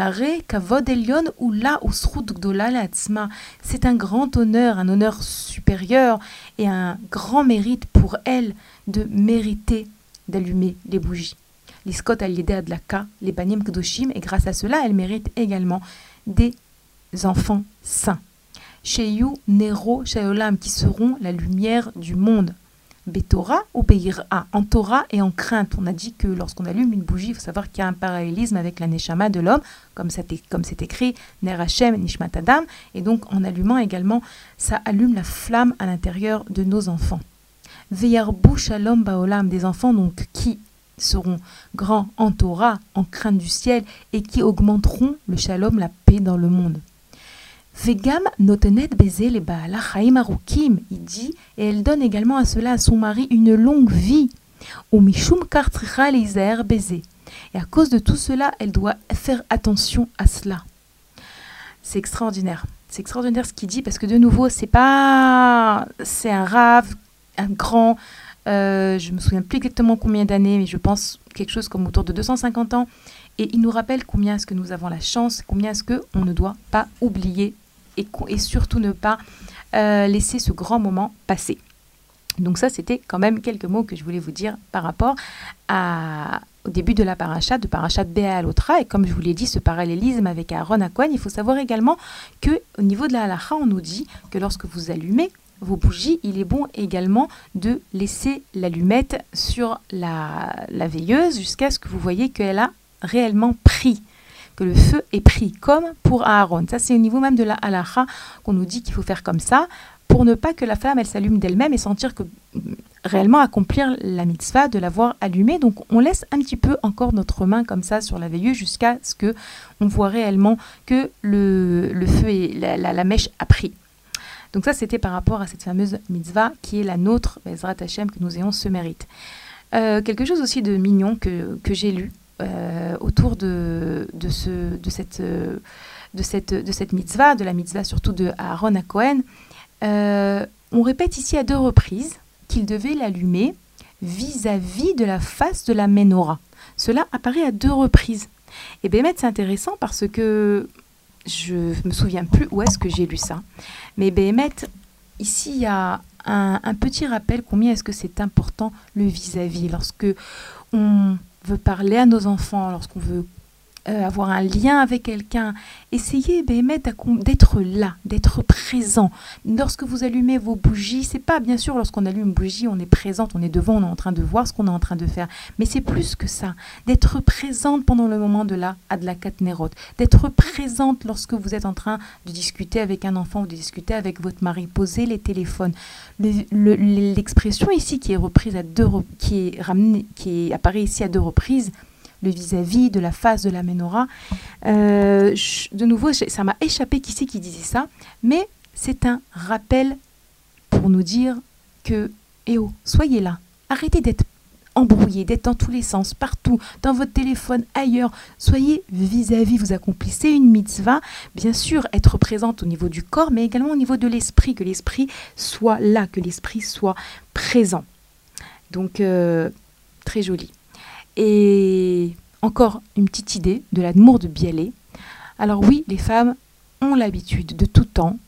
Speaker 2: un grand honneur, un honneur supérieur et un grand mérite pour elle de mériter d'allumer les bougies. L'Iskot al de la Ka, les Banim Kdoshim, et grâce à cela, elle mérite également des enfants saints. Sheyu Nero Shaolam, qui seront la lumière du monde. Betora ou Beira, en Torah et en crainte. On a dit que lorsqu'on allume une bougie, il faut savoir qu'il y a un parallélisme avec la Neshama de l'homme, comme c'est écrit Ner Hashem Nishmat Adam, et donc en allumant également, ça allume la flamme à l'intérieur de nos enfants. Veyarbu Shalom Baolam, des enfants donc qui seront grands en Torah, en crainte du ciel, et qui augmenteront le Shalom, la paix dans le monde. Vegam notenet baiser les baala arukim, il dit, et elle donne également à cela, à son mari, une longue vie. Ou mishum kartricha les baiser. Et à cause de tout cela, elle doit faire attention à cela. C'est extraordinaire. C'est extraordinaire ce qu'il dit parce que de nouveau, c'est pas, c'est un rave, un grand. Euh, je me souviens plus exactement combien d'années, mais je pense quelque chose comme autour de 250 ans. Et il nous rappelle combien est-ce que nous avons la chance, combien est-ce que on ne doit pas oublier et, surtout ne pas euh, laisser ce grand moment passer. Donc ça, c'était quand même quelques mots que je voulais vous dire par rapport au début de la paracha, de paracha Béa à l'Otra. Et comme je vous l'ai dit, ce parallélisme avec Aaron à il faut savoir également que au niveau de la halacha, on nous dit que lorsque vous allumez vos bougies, il est bon également de laisser l'allumette sur la, la veilleuse jusqu'à ce que vous voyez qu'elle a réellement pris que le feu est pris, comme pour Aaron. Ça, c'est au niveau même de la halacha qu'on nous dit qu'il faut faire comme ça, pour ne pas que la flamme, elle s'allume d'elle-même et sentir que mm, réellement accomplir la mitzvah de l'avoir allumée. Donc, on laisse un petit peu encore notre main comme ça sur la veilleuse jusqu'à ce que on voit réellement que le, feu et la, la, mèche a pris. Donc ça, c'était par rapport à cette fameuse mitzvah qui est la nôtre, Bezrat Hashem, que nous ayons ce mérite. Euh, quelque chose aussi de mignon que, que j'ai lu, euh, autour de, de, ce, de, cette, de, cette, de cette mitzvah, de la mitzvah surtout de Aaron à Cohen. Euh, on répète ici à deux reprises qu'il devait l'allumer vis-à-vis de la face de la menorah. Cela apparaît à deux reprises. Et Bémet, c'est intéressant parce que je me souviens plus où est-ce que j'ai lu ça. Mais Bémet, ici, il y a un, un petit rappel combien est-ce que c'est important le vis-à-vis. Lorsque on veut parler à nos enfants, lorsqu'on veut euh, avoir un lien avec quelqu'un, essayez ben, d'être là, d'être présent. Lorsque vous allumez vos bougies, c'est pas bien sûr lorsqu'on allume une bougie, on est présente, on est devant, on est en train de voir ce qu'on est en train de faire, mais c'est plus que ça, d'être présente pendant le moment de la Adlakat d'être présente lorsque vous êtes en train de discuter avec un enfant ou de discuter avec votre mari, poser les téléphones. L'expression ici qui est reprise à deux, qui est ramenée, qui apparaît ici à deux reprises, le vis-à-vis, de la face de la menorah. Euh, de nouveau, ça m'a échappé qui c'est qui disait ça, mais c'est un rappel pour nous dire que, eh oh, soyez là, arrêtez d'être embrouillé, d'être dans tous les sens, partout, dans votre téléphone, ailleurs. Soyez vis-à-vis, vous accomplissez une mitzvah. Bien sûr, être présente au niveau du corps, mais également au niveau de l'esprit, que l'esprit soit là, que l'esprit soit présent. Donc, euh, très joli. Et encore une petite idée de l'amour de Bialet. Alors oui, les femmes ont l'habitude de tout temps,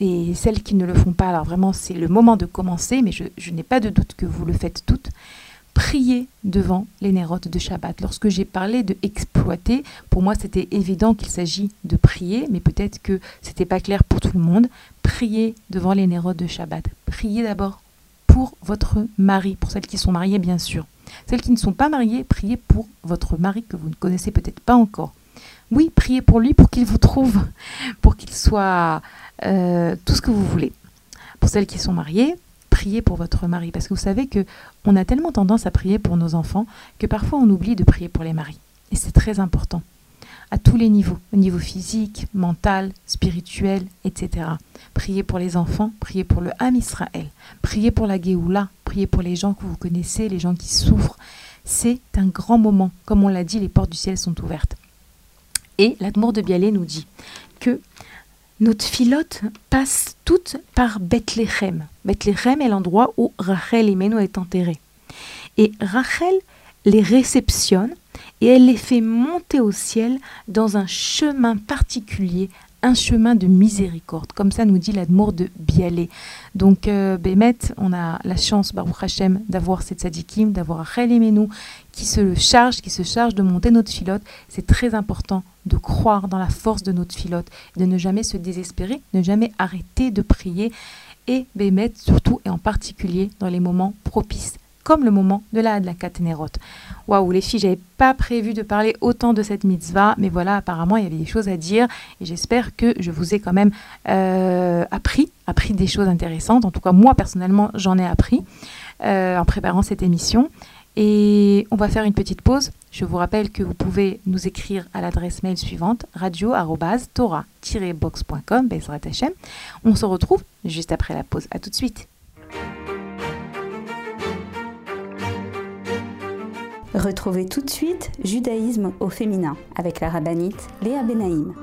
Speaker 2: et celles qui ne le font pas, alors vraiment c'est le moment de commencer, mais je, n'ai pas de doute que vous le faites toutes, prier devant les nérotes de Shabbat. Lorsque j'ai parlé de exploiter, pour moi c'était évident qu'il s'agit de prier, mais peut-être que c'était pas clair pour tout le monde. Prier devant les nérotes de Shabbat. Priez d'abord pour votre mari, pour celles qui sont mariées bien sûr. Celles qui ne sont pas mariées, priez pour votre mari que vous ne connaissez peut-être pas encore. Oui, priez pour lui pour qu'il vous trouve, pour qu'il soit euh, tout ce que vous voulez. Pour celles qui sont mariées, priez pour votre mari parce que vous savez que on a tellement tendance à prier pour nos enfants que parfois on oublie de prier pour les maris. Et c'est très important à tous les niveaux, au niveau physique, mental, spirituel, etc. Priez pour les enfants, priez pour le Ham Israël, priez pour la Géoula, priez pour les gens que vous connaissez, les gens qui souffrent. C'est un grand moment. Comme on l'a dit, les portes du ciel sont ouvertes. Et l'Admour de Bialé nous dit que notre filote passe toute par Bethléem. Bethléem est l'endroit où Rachel Imenu est enterrée. Et Rachel les réceptionne et elle les fait monter au ciel dans un chemin particulier, un chemin de miséricorde. Comme ça nous dit l'Admour de Bialé. Donc, euh, Bémet, on a la chance, Baruch Hashem, d'avoir cette sadikim, d'avoir Rachel Imenu qui se charge, qui se charge de monter notre filote. C'est très important de croire dans la force de notre filote, de ne jamais se désespérer, ne jamais arrêter de prier et Bémet surtout et en particulier dans les moments propices comme le moment de la Hadlakat Nerot. Waouh, les filles, j'avais pas prévu de parler autant de cette mitzvah, mais voilà, apparemment, il y avait des choses à dire et j'espère que je vous ai quand même euh, appris, appris des choses intéressantes. En tout cas, moi, personnellement, j'en ai appris euh, en préparant cette émission. Et on va faire une petite pause. Je vous rappelle que vous pouvez nous écrire à l'adresse mail suivante radio-tora-box.com. On se retrouve juste après la pause. À tout de suite.
Speaker 1: Retrouvez tout de suite Judaïsme au féminin avec la rabbinite Léa Benaïm.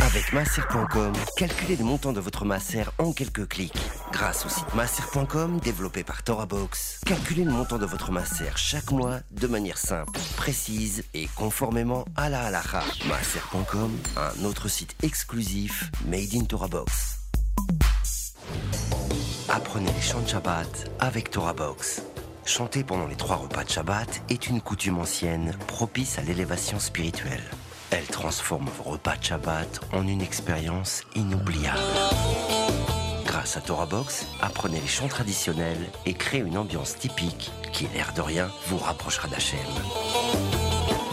Speaker 4: Avec masser.com, calculez le montant de votre masser en quelques clics. Grâce au site masser.com développé par ToraBox, calculez le montant de votre masser chaque mois de manière simple, précise et conformément à la halakha. Masser.com, un autre site exclusif made in ToraBox. Apprenez les chants de Shabbat avec ToraBox. Chanter pendant les trois repas de Shabbat est une coutume ancienne propice à l'élévation spirituelle. Elle transforme vos repas de Shabbat en une expérience inoubliable. Grâce à Torah Box, apprenez les chants traditionnels et créez une ambiance typique qui, l'air de rien, vous rapprochera d'Hachem.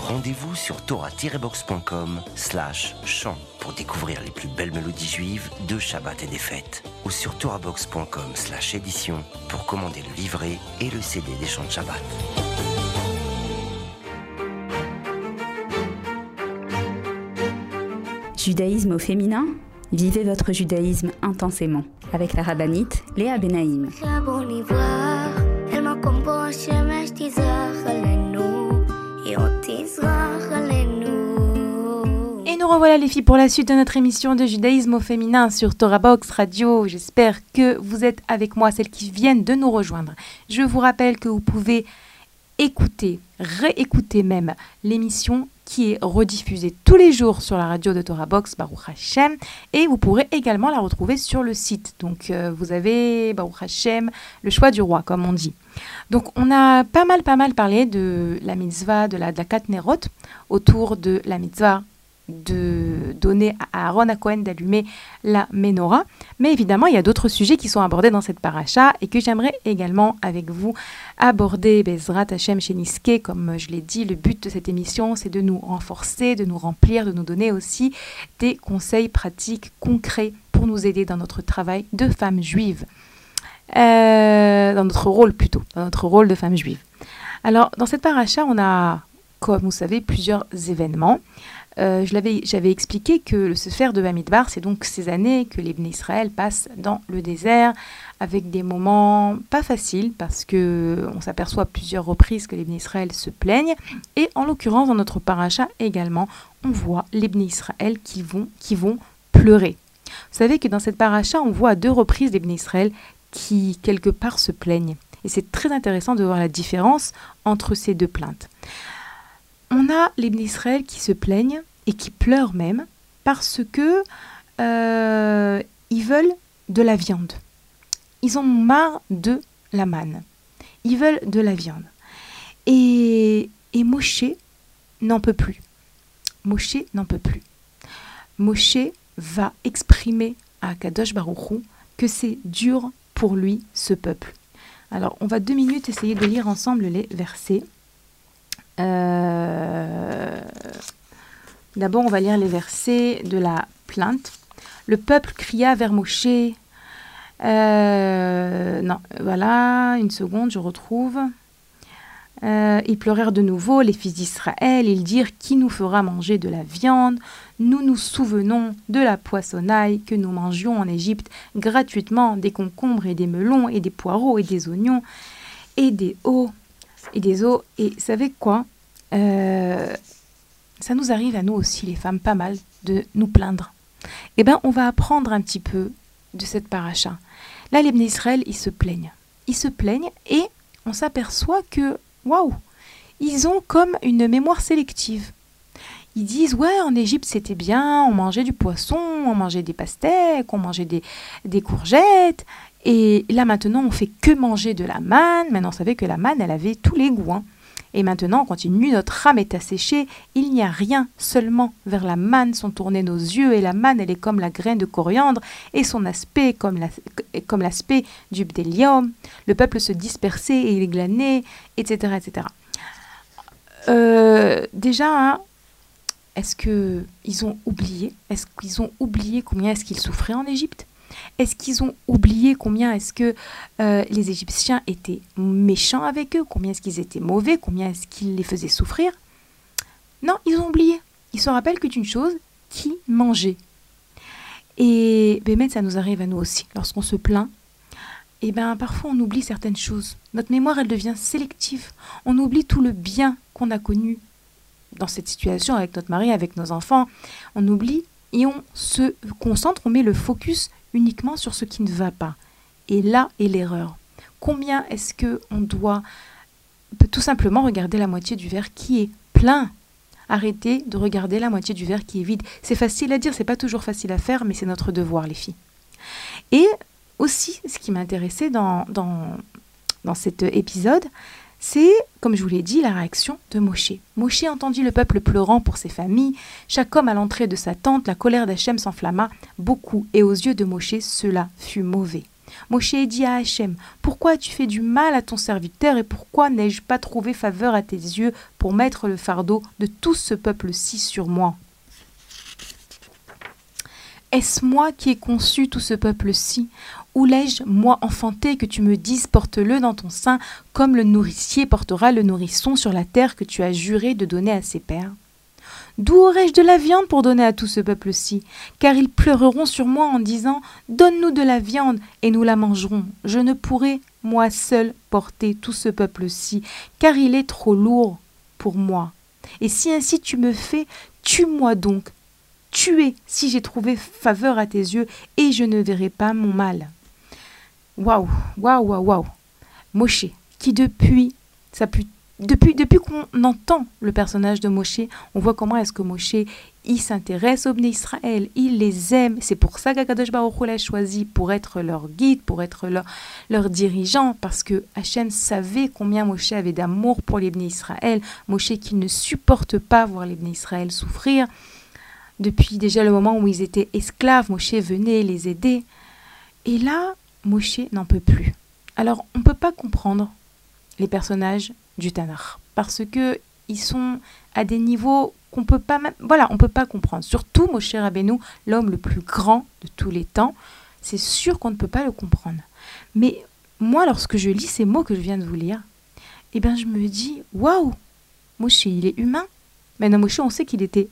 Speaker 4: Rendez-vous sur torah-box.com slash chant pour découvrir les plus belles mélodies juives de Shabbat et des fêtes. Ou sur torahbox.com slash édition pour commander le livret et le CD des chants de Shabbat.
Speaker 1: Judaïsme au féminin? Vivez votre judaïsme intensément avec la rabbinite Léa Benaïm.
Speaker 2: Revoilà les filles pour la suite de notre émission de judaïsme au féminin sur Torah Box Radio. J'espère que vous êtes avec moi, celles qui viennent de nous rejoindre. Je vous rappelle que vous pouvez écouter, réécouter même l'émission qui est rediffusée tous les jours sur la radio de Torah Box, Baruch Hashem, et vous pourrez également la retrouver sur le site. Donc euh, vous avez, Baruch Hashem, le choix du roi, comme on dit. Donc on a pas mal, pas mal parlé de la mitzvah, de la, la Nerot, autour de la mitzvah de donner à Aaron à Cohen d'allumer la menorah. Mais évidemment, il y a d'autres sujets qui sont abordés dans cette paracha et que j'aimerais également avec vous aborder. Bezrat Hashem Sheniske, comme je l'ai dit, le but de cette émission, c'est de nous renforcer, de nous remplir, de nous donner aussi des conseils pratiques, concrets pour nous aider dans notre travail de femme juive. Euh, dans notre rôle plutôt, dans notre rôle de femme juive. Alors, dans cette paracha, on a, comme vous savez, plusieurs événements. Euh, j'avais expliqué que le Sefer de Bamidbar, c'est donc ces années que les Israël passent dans le désert avec des moments pas faciles parce que on s'aperçoit à plusieurs reprises que les Israël se plaignent et en l'occurrence dans notre paracha également, on voit les Israël qui vont, qui vont pleurer. Vous savez que dans cette paracha, on voit à deux reprises les Israël qui quelque part se plaignent. Et c'est très intéressant de voir la différence entre ces deux plaintes. On a les Israël qui se plaignent et qui pleurent même parce que euh, ils veulent de la viande. Ils ont marre de la manne. Ils veulent de la viande. Et, et Moshe n'en peut plus. Moshe n'en peut plus. Moshe va exprimer à Kadosh Baruchou que c'est dur pour lui, ce peuple. Alors, on va deux minutes essayer de lire ensemble les versets. Euh, D'abord, on va lire les versets de la plainte. Le peuple cria vers Moshe. Euh, non, voilà, une seconde, je retrouve. Euh, ils pleurèrent de nouveau, les fils d'Israël, ils dirent Qui nous fera manger de la viande? Nous nous souvenons de la poissonnaille que nous mangions en Égypte gratuitement, des concombres et des melons et des poireaux et des oignons et des hauts et des os. Et savez quoi euh, Ça nous arrive à nous aussi, les femmes, pas mal, de nous plaindre. Eh bien, on va apprendre un petit peu de cette paracha. Là, les Israël, ils se plaignent. Ils se plaignent et on s'aperçoit que waouh, ils ont comme une mémoire sélective. Ils disent ouais en Égypte c'était bien, on mangeait du poisson, on mangeait des pastèques, on mangeait des, des courgettes, et là maintenant on fait que manger de la manne. Maintenant on savait que la manne elle avait tous les goûts. Hein. Et maintenant, on continue, notre âme est asséchée, il n'y a rien, seulement vers la manne sont tournés nos yeux, et la manne, elle est comme la graine de coriandre, et son aspect comme, comme l'aspect du bdélium. Le peuple se dispersait et il glanait, etc. etc. Euh, déjà, hein, est-ce qu'ils ont oublié? Est-ce qu'ils ont oublié combien est-ce qu'ils souffraient en Égypte? Est-ce qu'ils ont oublié combien est-ce que euh, les Égyptiens étaient méchants avec eux? Combien est-ce qu'ils étaient mauvais? Combien est-ce qu'ils les faisaient souffrir? Non, ils ont oublié. Ils se rappellent qu'une chose, qui mangeait. Et ben, ça nous arrive à nous aussi. Lorsqu'on se plaint, eh ben parfois on oublie certaines choses. Notre mémoire, elle devient sélective. On oublie tout le bien qu'on a connu dans cette situation avec notre mari, avec nos enfants. On oublie et on se concentre, on met le focus uniquement sur ce qui ne va pas. Et là est l'erreur. Combien est-ce que on doit tout simplement regarder la moitié du verre qui est plein? Arrêtez de regarder la moitié du verre qui est vide. C'est facile à dire, c'est pas toujours facile à faire, mais c'est notre devoir, les filles. Et aussi, ce qui m'intéressait dans, dans, dans cet épisode, c'est, comme je vous l'ai dit, la réaction de Moshe. Moshe entendit le peuple pleurant pour ses familles. Chaque homme à l'entrée de sa tente, la colère d'Hachem s'enflamma beaucoup, et aux yeux de Moshe, cela fut mauvais. Moshe dit à Hachem Pourquoi as-tu fait du mal à ton serviteur et pourquoi n'ai-je pas trouvé faveur à tes yeux pour mettre le fardeau de tout ce peuple-ci sur moi? Est-ce moi qui ai conçu tout ce peuple-ci? Où l'ai-je, moi enfanté, que tu me dises porte-le dans ton sein, comme le nourricier portera le nourrisson sur la terre que tu as juré de donner à ses pères? D'où aurais-je de la viande pour donner à tout ce peuple-ci? Car ils pleureront sur moi en disant Donne-nous de la viande, et nous la mangerons. Je ne pourrai, moi seul, porter tout ce peuple-ci, car il est trop lourd pour moi. Et si ainsi tu me fais, tue-moi donc. Tuez si j'ai trouvé faveur à tes yeux, et je ne verrai pas mon mal. Waouh, waouh, waouh, waouh. Moshe, qui depuis, ça depuis, depuis qu'on entend le personnage de Moshe, on voit comment est-ce que Moshe, il s'intéresse aux Bnei Israël, il les aime. C'est pour ça qu'Akadosh Baruch l'a choisi pour être leur guide, pour être leur, leur dirigeant, parce que Hachem savait combien Moshe avait d'amour pour les Bnei Israël. Moshe qui ne supporte pas voir les Bnei Israël souffrir. Depuis déjà le moment où ils étaient esclaves, Moshe venait les aider. Et là, Moshe n'en peut plus. Alors, on ne peut pas comprendre les personnages du Tanakh parce que ils sont à des niveaux qu'on peut pas même, voilà, on peut pas comprendre. Surtout Moshe Rabbeinu, l'homme le plus grand de tous les temps, c'est sûr qu'on ne peut pas le comprendre. Mais moi, lorsque je lis ces mots que je viens de vous lire, eh bien, je me dis, waouh, Moshe, il est humain. Maintenant, Moshe, on sait qu'il était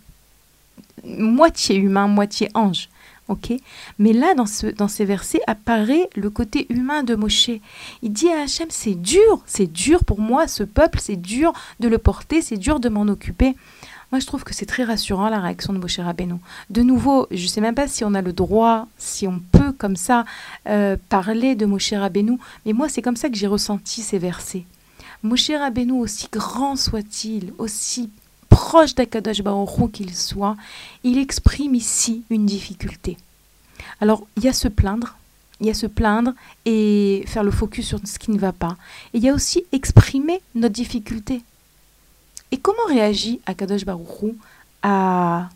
Speaker 2: moitié humain, moitié ange. Ok, mais là, dans, ce, dans ces versets, apparaît le côté humain de Moshe. Il dit à Hachem, c'est dur, c'est dur pour moi, ce peuple, c'est dur de le porter, c'est dur de m'en occuper. Moi, je trouve que c'est très rassurant la réaction de Moshe Rabbeinu. De nouveau, je ne sais même pas si on a le droit, si on peut comme ça euh, parler de Moshe Rabbeinu, mais moi, c'est comme ça que j'ai ressenti ces versets. Moshe Rabbeinu, aussi grand soit-il, aussi proche d'Akadosh Baruch qu'il soit, il exprime ici une difficulté. Alors, il y a se plaindre, il y a se plaindre et faire le focus sur ce qui ne va pas. Et il y a aussi exprimer notre difficulté. Et comment réagit Akadosh Baruch à,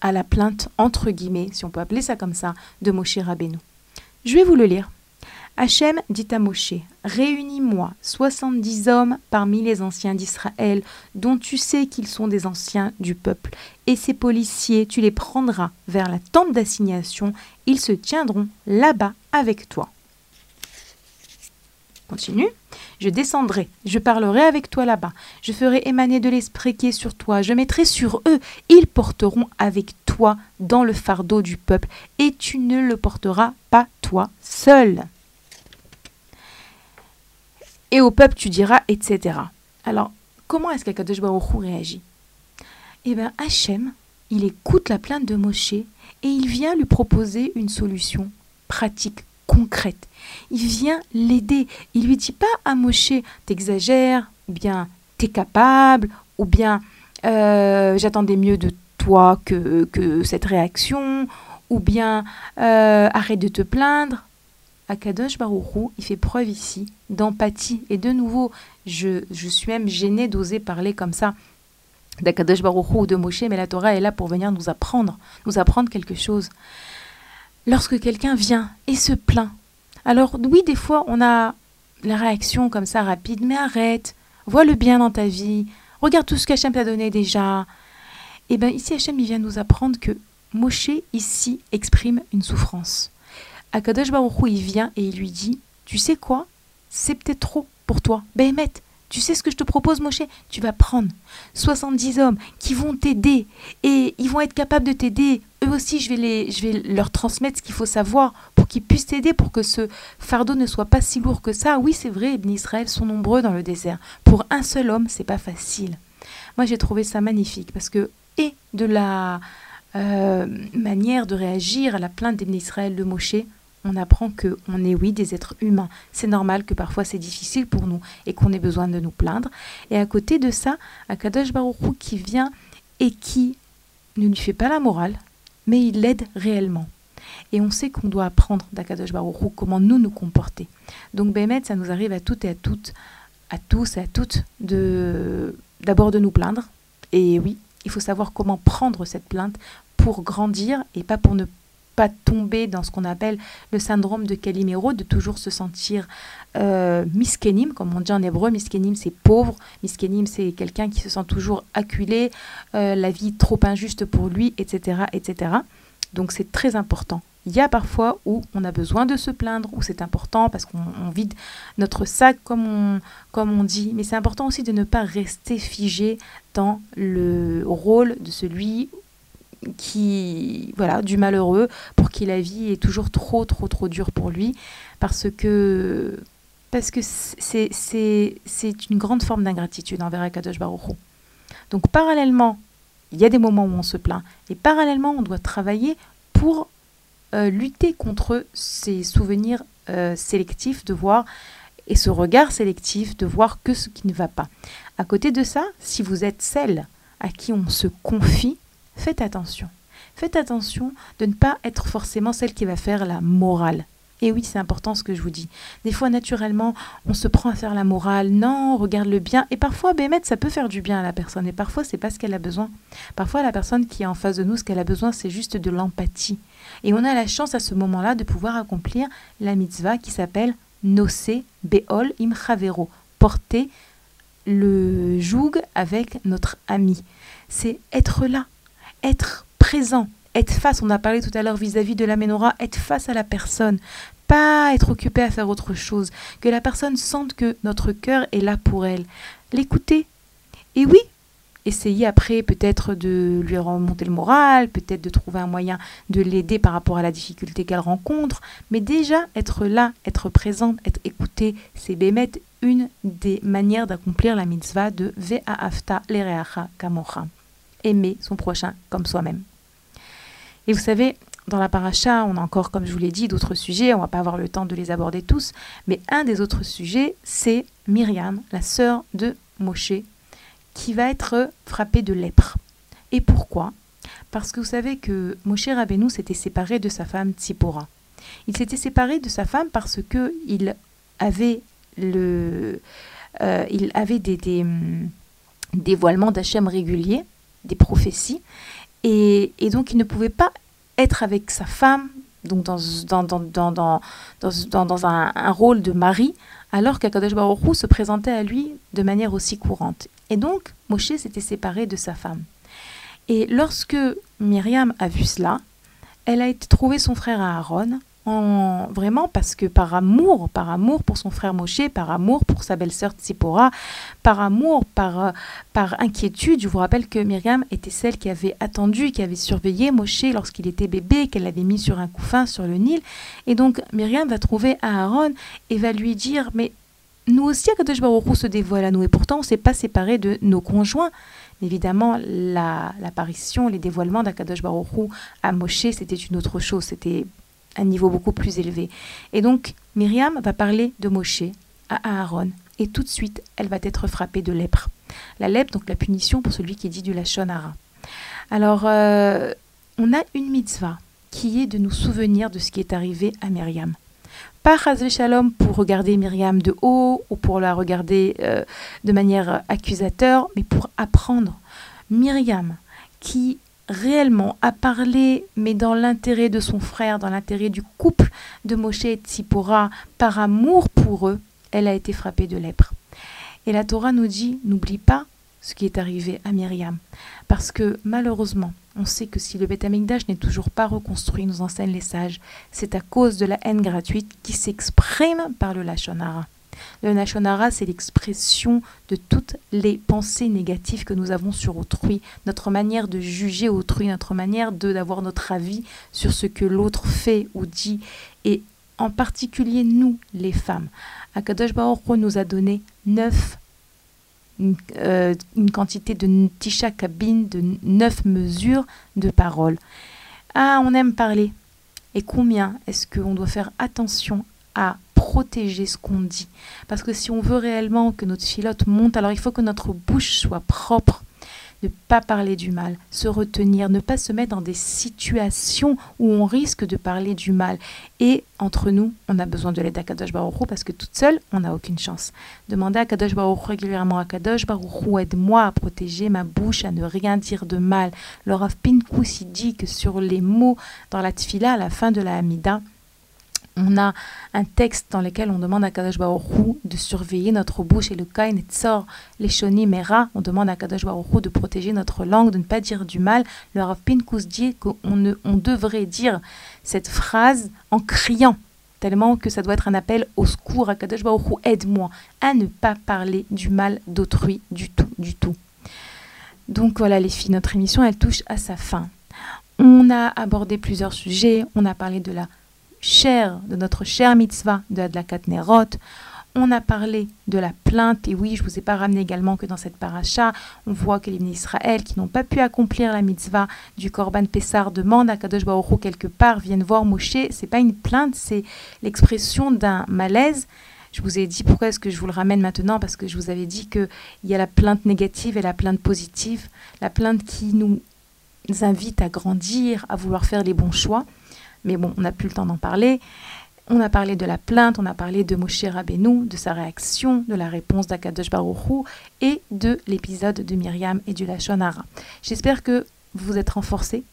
Speaker 2: à la plainte, entre guillemets, si on peut appeler ça comme ça, de Moshe Rabbeinu? Je vais vous le lire. Hachem dit à Moshe Réunis-moi soixante-dix hommes parmi les anciens d'Israël, dont tu sais qu'ils sont des anciens du peuple, et ces policiers, tu les prendras vers la tente d'assignation, ils se tiendront là-bas avec toi. Continue. Je descendrai, je parlerai avec toi là-bas, je ferai émaner de l'esprit qui est sur toi, je mettrai sur eux, ils porteront avec toi dans le fardeau du peuple, et tu ne le porteras pas toi seul. Et au peuple tu diras, etc. Alors, comment est-ce qu'Akadosh Baruch réagit? Eh bien, Hachem, il écoute la plainte de Moshe et il vient lui proposer une solution pratique, concrète. Il vient l'aider. Il lui dit pas à Moshe, t'exagères, ou bien t'es capable, ou bien euh, j'attendais mieux de toi que, que cette réaction, ou bien euh, arrête de te plaindre. Akadosh Baruchou, il fait preuve ici d'empathie. Et de nouveau, je, je suis même gênée d'oser parler comme ça d'Akadosh Baruchou ou de Moshe, mais la Torah est là pour venir nous apprendre, nous apprendre quelque chose. Lorsque quelqu'un vient et se plaint, alors oui, des fois, on a la réaction comme ça rapide, mais arrête, vois le bien dans ta vie, regarde tout ce qu'Hachem t'a donné déjà. Et eh bien ici, Hachem, il vient nous apprendre que Moshe, ici, exprime une souffrance. Akadosh Baruch il vient et il lui dit, tu sais quoi? C'est peut-être trop pour toi. Béhémet, tu sais ce que je te propose, Moshe? Tu vas prendre 70 hommes qui vont t'aider et ils vont être capables de t'aider. Eux aussi, je vais, les, je vais leur transmettre ce qu'il faut savoir pour qu'ils puissent t'aider, pour que ce fardeau ne soit pas si lourd que ça. Oui, c'est vrai, les Israël sont nombreux dans le désert. Pour un seul homme, c'est pas facile. Moi, j'ai trouvé ça magnifique parce que, et de la euh, manière de réagir à la plainte d'Ibn Israël de Moshe, on apprend que on est oui des êtres humains. C'est normal que parfois c'est difficile pour nous et qu'on ait besoin de nous plaindre. Et à côté de ça, Akadosh Baruch qui vient et qui ne lui fait pas la morale, mais il l'aide réellement. Et on sait qu'on doit apprendre d'Akadosh Baruch comment nous nous comporter. Donc Bémet, ça nous arrive à toutes et à toutes, à tous et à toutes, de d'abord de nous plaindre. Et oui, il faut savoir comment prendre cette plainte pour grandir et pas pour ne pas tomber dans ce qu'on appelle le syndrome de Calimero, de toujours se sentir euh, miskenim, comme on dit en hébreu. Miskenim, c'est pauvre. Miskenim, c'est quelqu'un qui se sent toujours acculé, euh, la vie trop injuste pour lui, etc. etc. Donc c'est très important. Il y a parfois où on a besoin de se plaindre, où c'est important parce qu'on vide notre sac, comme on, comme on dit. Mais c'est important aussi de ne pas rester figé dans le rôle de celui qui voilà du malheureux pour qui la vie est toujours trop trop trop dure pour lui parce que parce que c'est une grande forme d'ingratitude envers Akadosh Baruch Donc parallèlement, il y a des moments où on se plaint et parallèlement on doit travailler pour euh, lutter contre ces souvenirs euh, sélectifs de voir et ce regard sélectif de voir que ce qui ne va pas. À côté de ça, si vous êtes celle à qui on se confie, faites attention. Faites attention de ne pas être forcément celle qui va faire la morale. Et oui, c'est important ce que je vous dis. Des fois, naturellement, on se prend à faire la morale. Non, regarde le bien. Et parfois, Bémet, ça peut faire du bien à la personne. Et parfois, c'est pas ce qu'elle a besoin. Parfois, la personne qui est en face de nous, ce qu'elle a besoin, c'est juste de l'empathie. Et on a la chance à ce moment-là de pouvoir accomplir la mitzvah qui s'appelle Nose Beol Im Porter le joug avec notre ami. C'est être là, être présent, être face, on a parlé tout à l'heure vis-à-vis de la menorah, être face à la personne, pas être occupé à faire autre chose, que la personne sente que notre cœur est là pour elle, l'écouter. Et oui, essayer après peut-être de lui remonter le moral, peut-être de trouver un moyen de l'aider par rapport à la difficulté qu'elle rencontre, mais déjà être là, être présente, être écoutée, c'est bémet une des manières d'accomplir la mitzvah de Ve'a'afta l'ereacha kamocha aimer son prochain comme soi-même. Et vous savez, dans la paracha, on a encore, comme je vous l'ai dit, d'autres sujets, on va pas avoir le temps de les aborder tous, mais un des autres sujets, c'est Myriam, la sœur de Moshe, qui va être frappée de lèpre. Et pourquoi? Parce que vous savez que Moshe Rabbeinu s'était séparé de sa femme Tzipora. Il s'était séparé de sa femme parce que il avait le, euh, il avait des, des hum, dévoilements d'Hachem réguliers des prophéties. Et, donc, il ne pouvait pas être avec sa femme, donc dans, dans, dans, dans, dans un, un, rôle de mari, alors qu'Akadosh se présentait à lui de manière aussi courante. Et donc, Moshe s'était séparé de sa femme. Et lorsque Myriam a vu cela, elle a été trouver son frère Aaron en, vraiment parce que par amour, par amour pour son frère Moshe, par amour pour sa belle-sœur Tzipora, par amour, par, euh, par inquiétude. Je vous rappelle que Myriam était celle qui avait attendu, qui avait surveillé Moshe lorsqu'il était bébé, qu'elle l'avait mis sur un couffin sur le Nil. Et donc Myriam va trouver Aaron et va lui dire, mais nous aussi, Akadosh Baruch se dévoile à nous, et pourtant on ne s'est pas séparés de nos conjoints. Évidemment, l'apparition, les dévoilements d'Akadosh Baruch à Moshe, c'était une autre chose, c'était un niveau beaucoup plus élevé. Et donc, Myriam va parler de Moshe à Aaron, et tout de suite, elle va être frappée de lèpre. La lèpre, donc la punition pour celui qui dit du Lachon Alors, euh, on a une mitzvah qui est de nous souvenir de ce qui est arrivé à Myriam pas Chazvé Shalom pour regarder Myriam de haut ou pour la regarder euh, de manière accusateur, mais pour apprendre. Myriam, qui réellement a parlé, mais dans l'intérêt de son frère, dans l'intérêt du couple de Moshe et Tzipora, par amour pour eux, elle a été frappée de lèpre. Et la Torah nous dit, n'oublie pas ce qui est arrivé à Myriam. Parce que malheureusement, on sait que si le Beth n'est toujours pas reconstruit, nous enseignent les sages, c'est à cause de la haine gratuite qui s'exprime par le Lachonara. Le Lachonara, c'est l'expression de toutes les pensées négatives que nous avons sur autrui, notre manière de juger autrui, notre manière d'avoir notre avis sur ce que l'autre fait ou dit, et en particulier nous, les femmes. Akadosh Baruch nous a donné neuf euh, une, quantité de tisha cabine de neuf mesures de parole. Ah, on aime parler. Et combien est-ce qu'on doit faire attention à protéger ce qu'on dit Parce que si on veut réellement que notre filote monte, alors il faut que notre bouche soit propre ne pas parler du mal, se retenir, ne pas se mettre dans des situations où on risque de parler du mal. Et entre nous, on a besoin de l'aide à Kadosh Baruch parce que toute seule, on n'a aucune chance. Demandez à Kadosh Baruch régulièrement à Kadosh Baruch aide-moi à protéger ma bouche, à ne rien dire de mal. Le Rav Pinkus, dit que sur les mots dans la tfila à la fin de la Hamida, on a un texte dans lequel on demande à Kadosh de surveiller notre bouche et le kain et tsor, les shoni mera, on demande à Kadosh de protéger notre langue, de ne pas dire du mal. Le Rav Pinkus dit qu'on on devrait dire cette phrase en criant, tellement que ça doit être un appel au secours à Kadosh aide-moi à ne pas parler du mal d'autrui du tout, du tout. Donc voilà les filles, notre émission elle touche à sa fin. On a abordé plusieurs sujets, on a parlé de la cher, de notre cher mitzvah de Adlakat Nerot. On a parlé de la plainte, et oui, je ne vous ai pas ramené également que dans cette paracha, on voit que les Israël qui n'ont pas pu accomplir la mitzvah du Korban Pessar demandent à Kadosh Baruch quelque part, viennent voir Moshe. C'est pas une plainte, c'est l'expression d'un malaise. Je vous ai dit pourquoi est-ce que je vous le ramène maintenant, parce que je vous avais dit qu'il y a la plainte négative et la plainte positive. La plainte qui nous invite à grandir, à vouloir faire les bons choix. Mais bon, on n'a plus le temps d'en parler. On a parlé de la plainte, on a parlé de Moshe Rabbeinu, de sa réaction, de la réponse d'Akadosh Baruchou et de l'épisode de Myriam et du Lachonara. J'espère que vous vous êtes renforcés.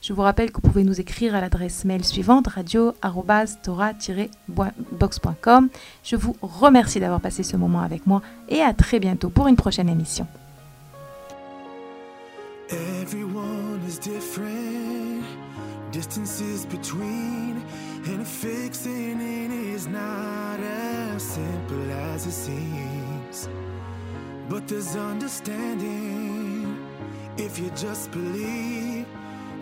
Speaker 2: Je vous rappelle que vous pouvez nous écrire à l'adresse mail suivante radio-tora-box.com. Je vous remercie d'avoir passé ce moment avec moi et à très bientôt pour une prochaine émission. Distances between and fixing it is not as simple as it seems. But there's understanding if you just believe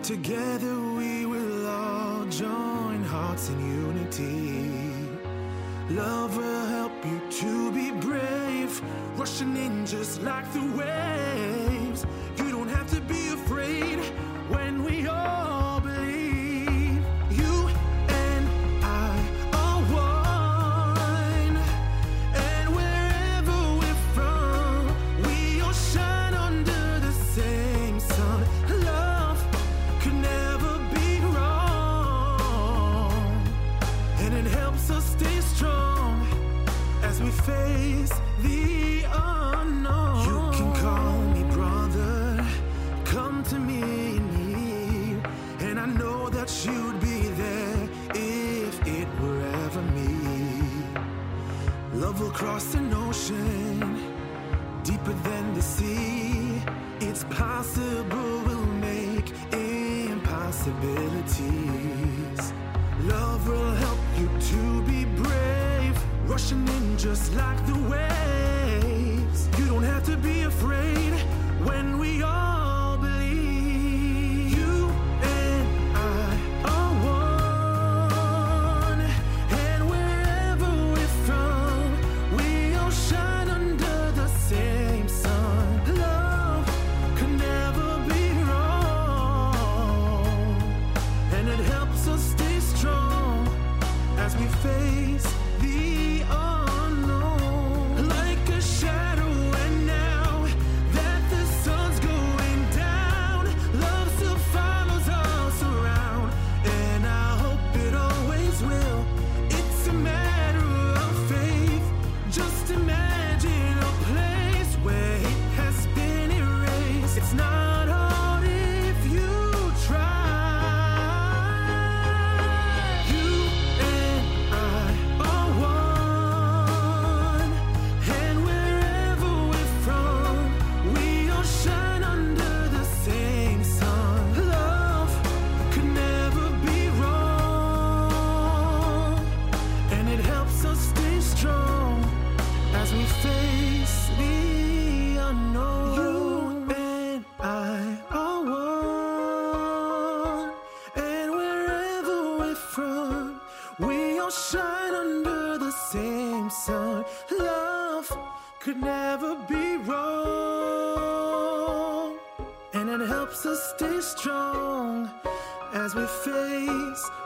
Speaker 2: together we will all join hearts in unity. Love will help you to be brave rushing in just like the waves. You don't have to be afraid when we all across an ocean, deeper than the sea. It's possible we'll make impossibilities. Love will help
Speaker 5: you to be brave, rushing in just like the wave.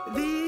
Speaker 5: these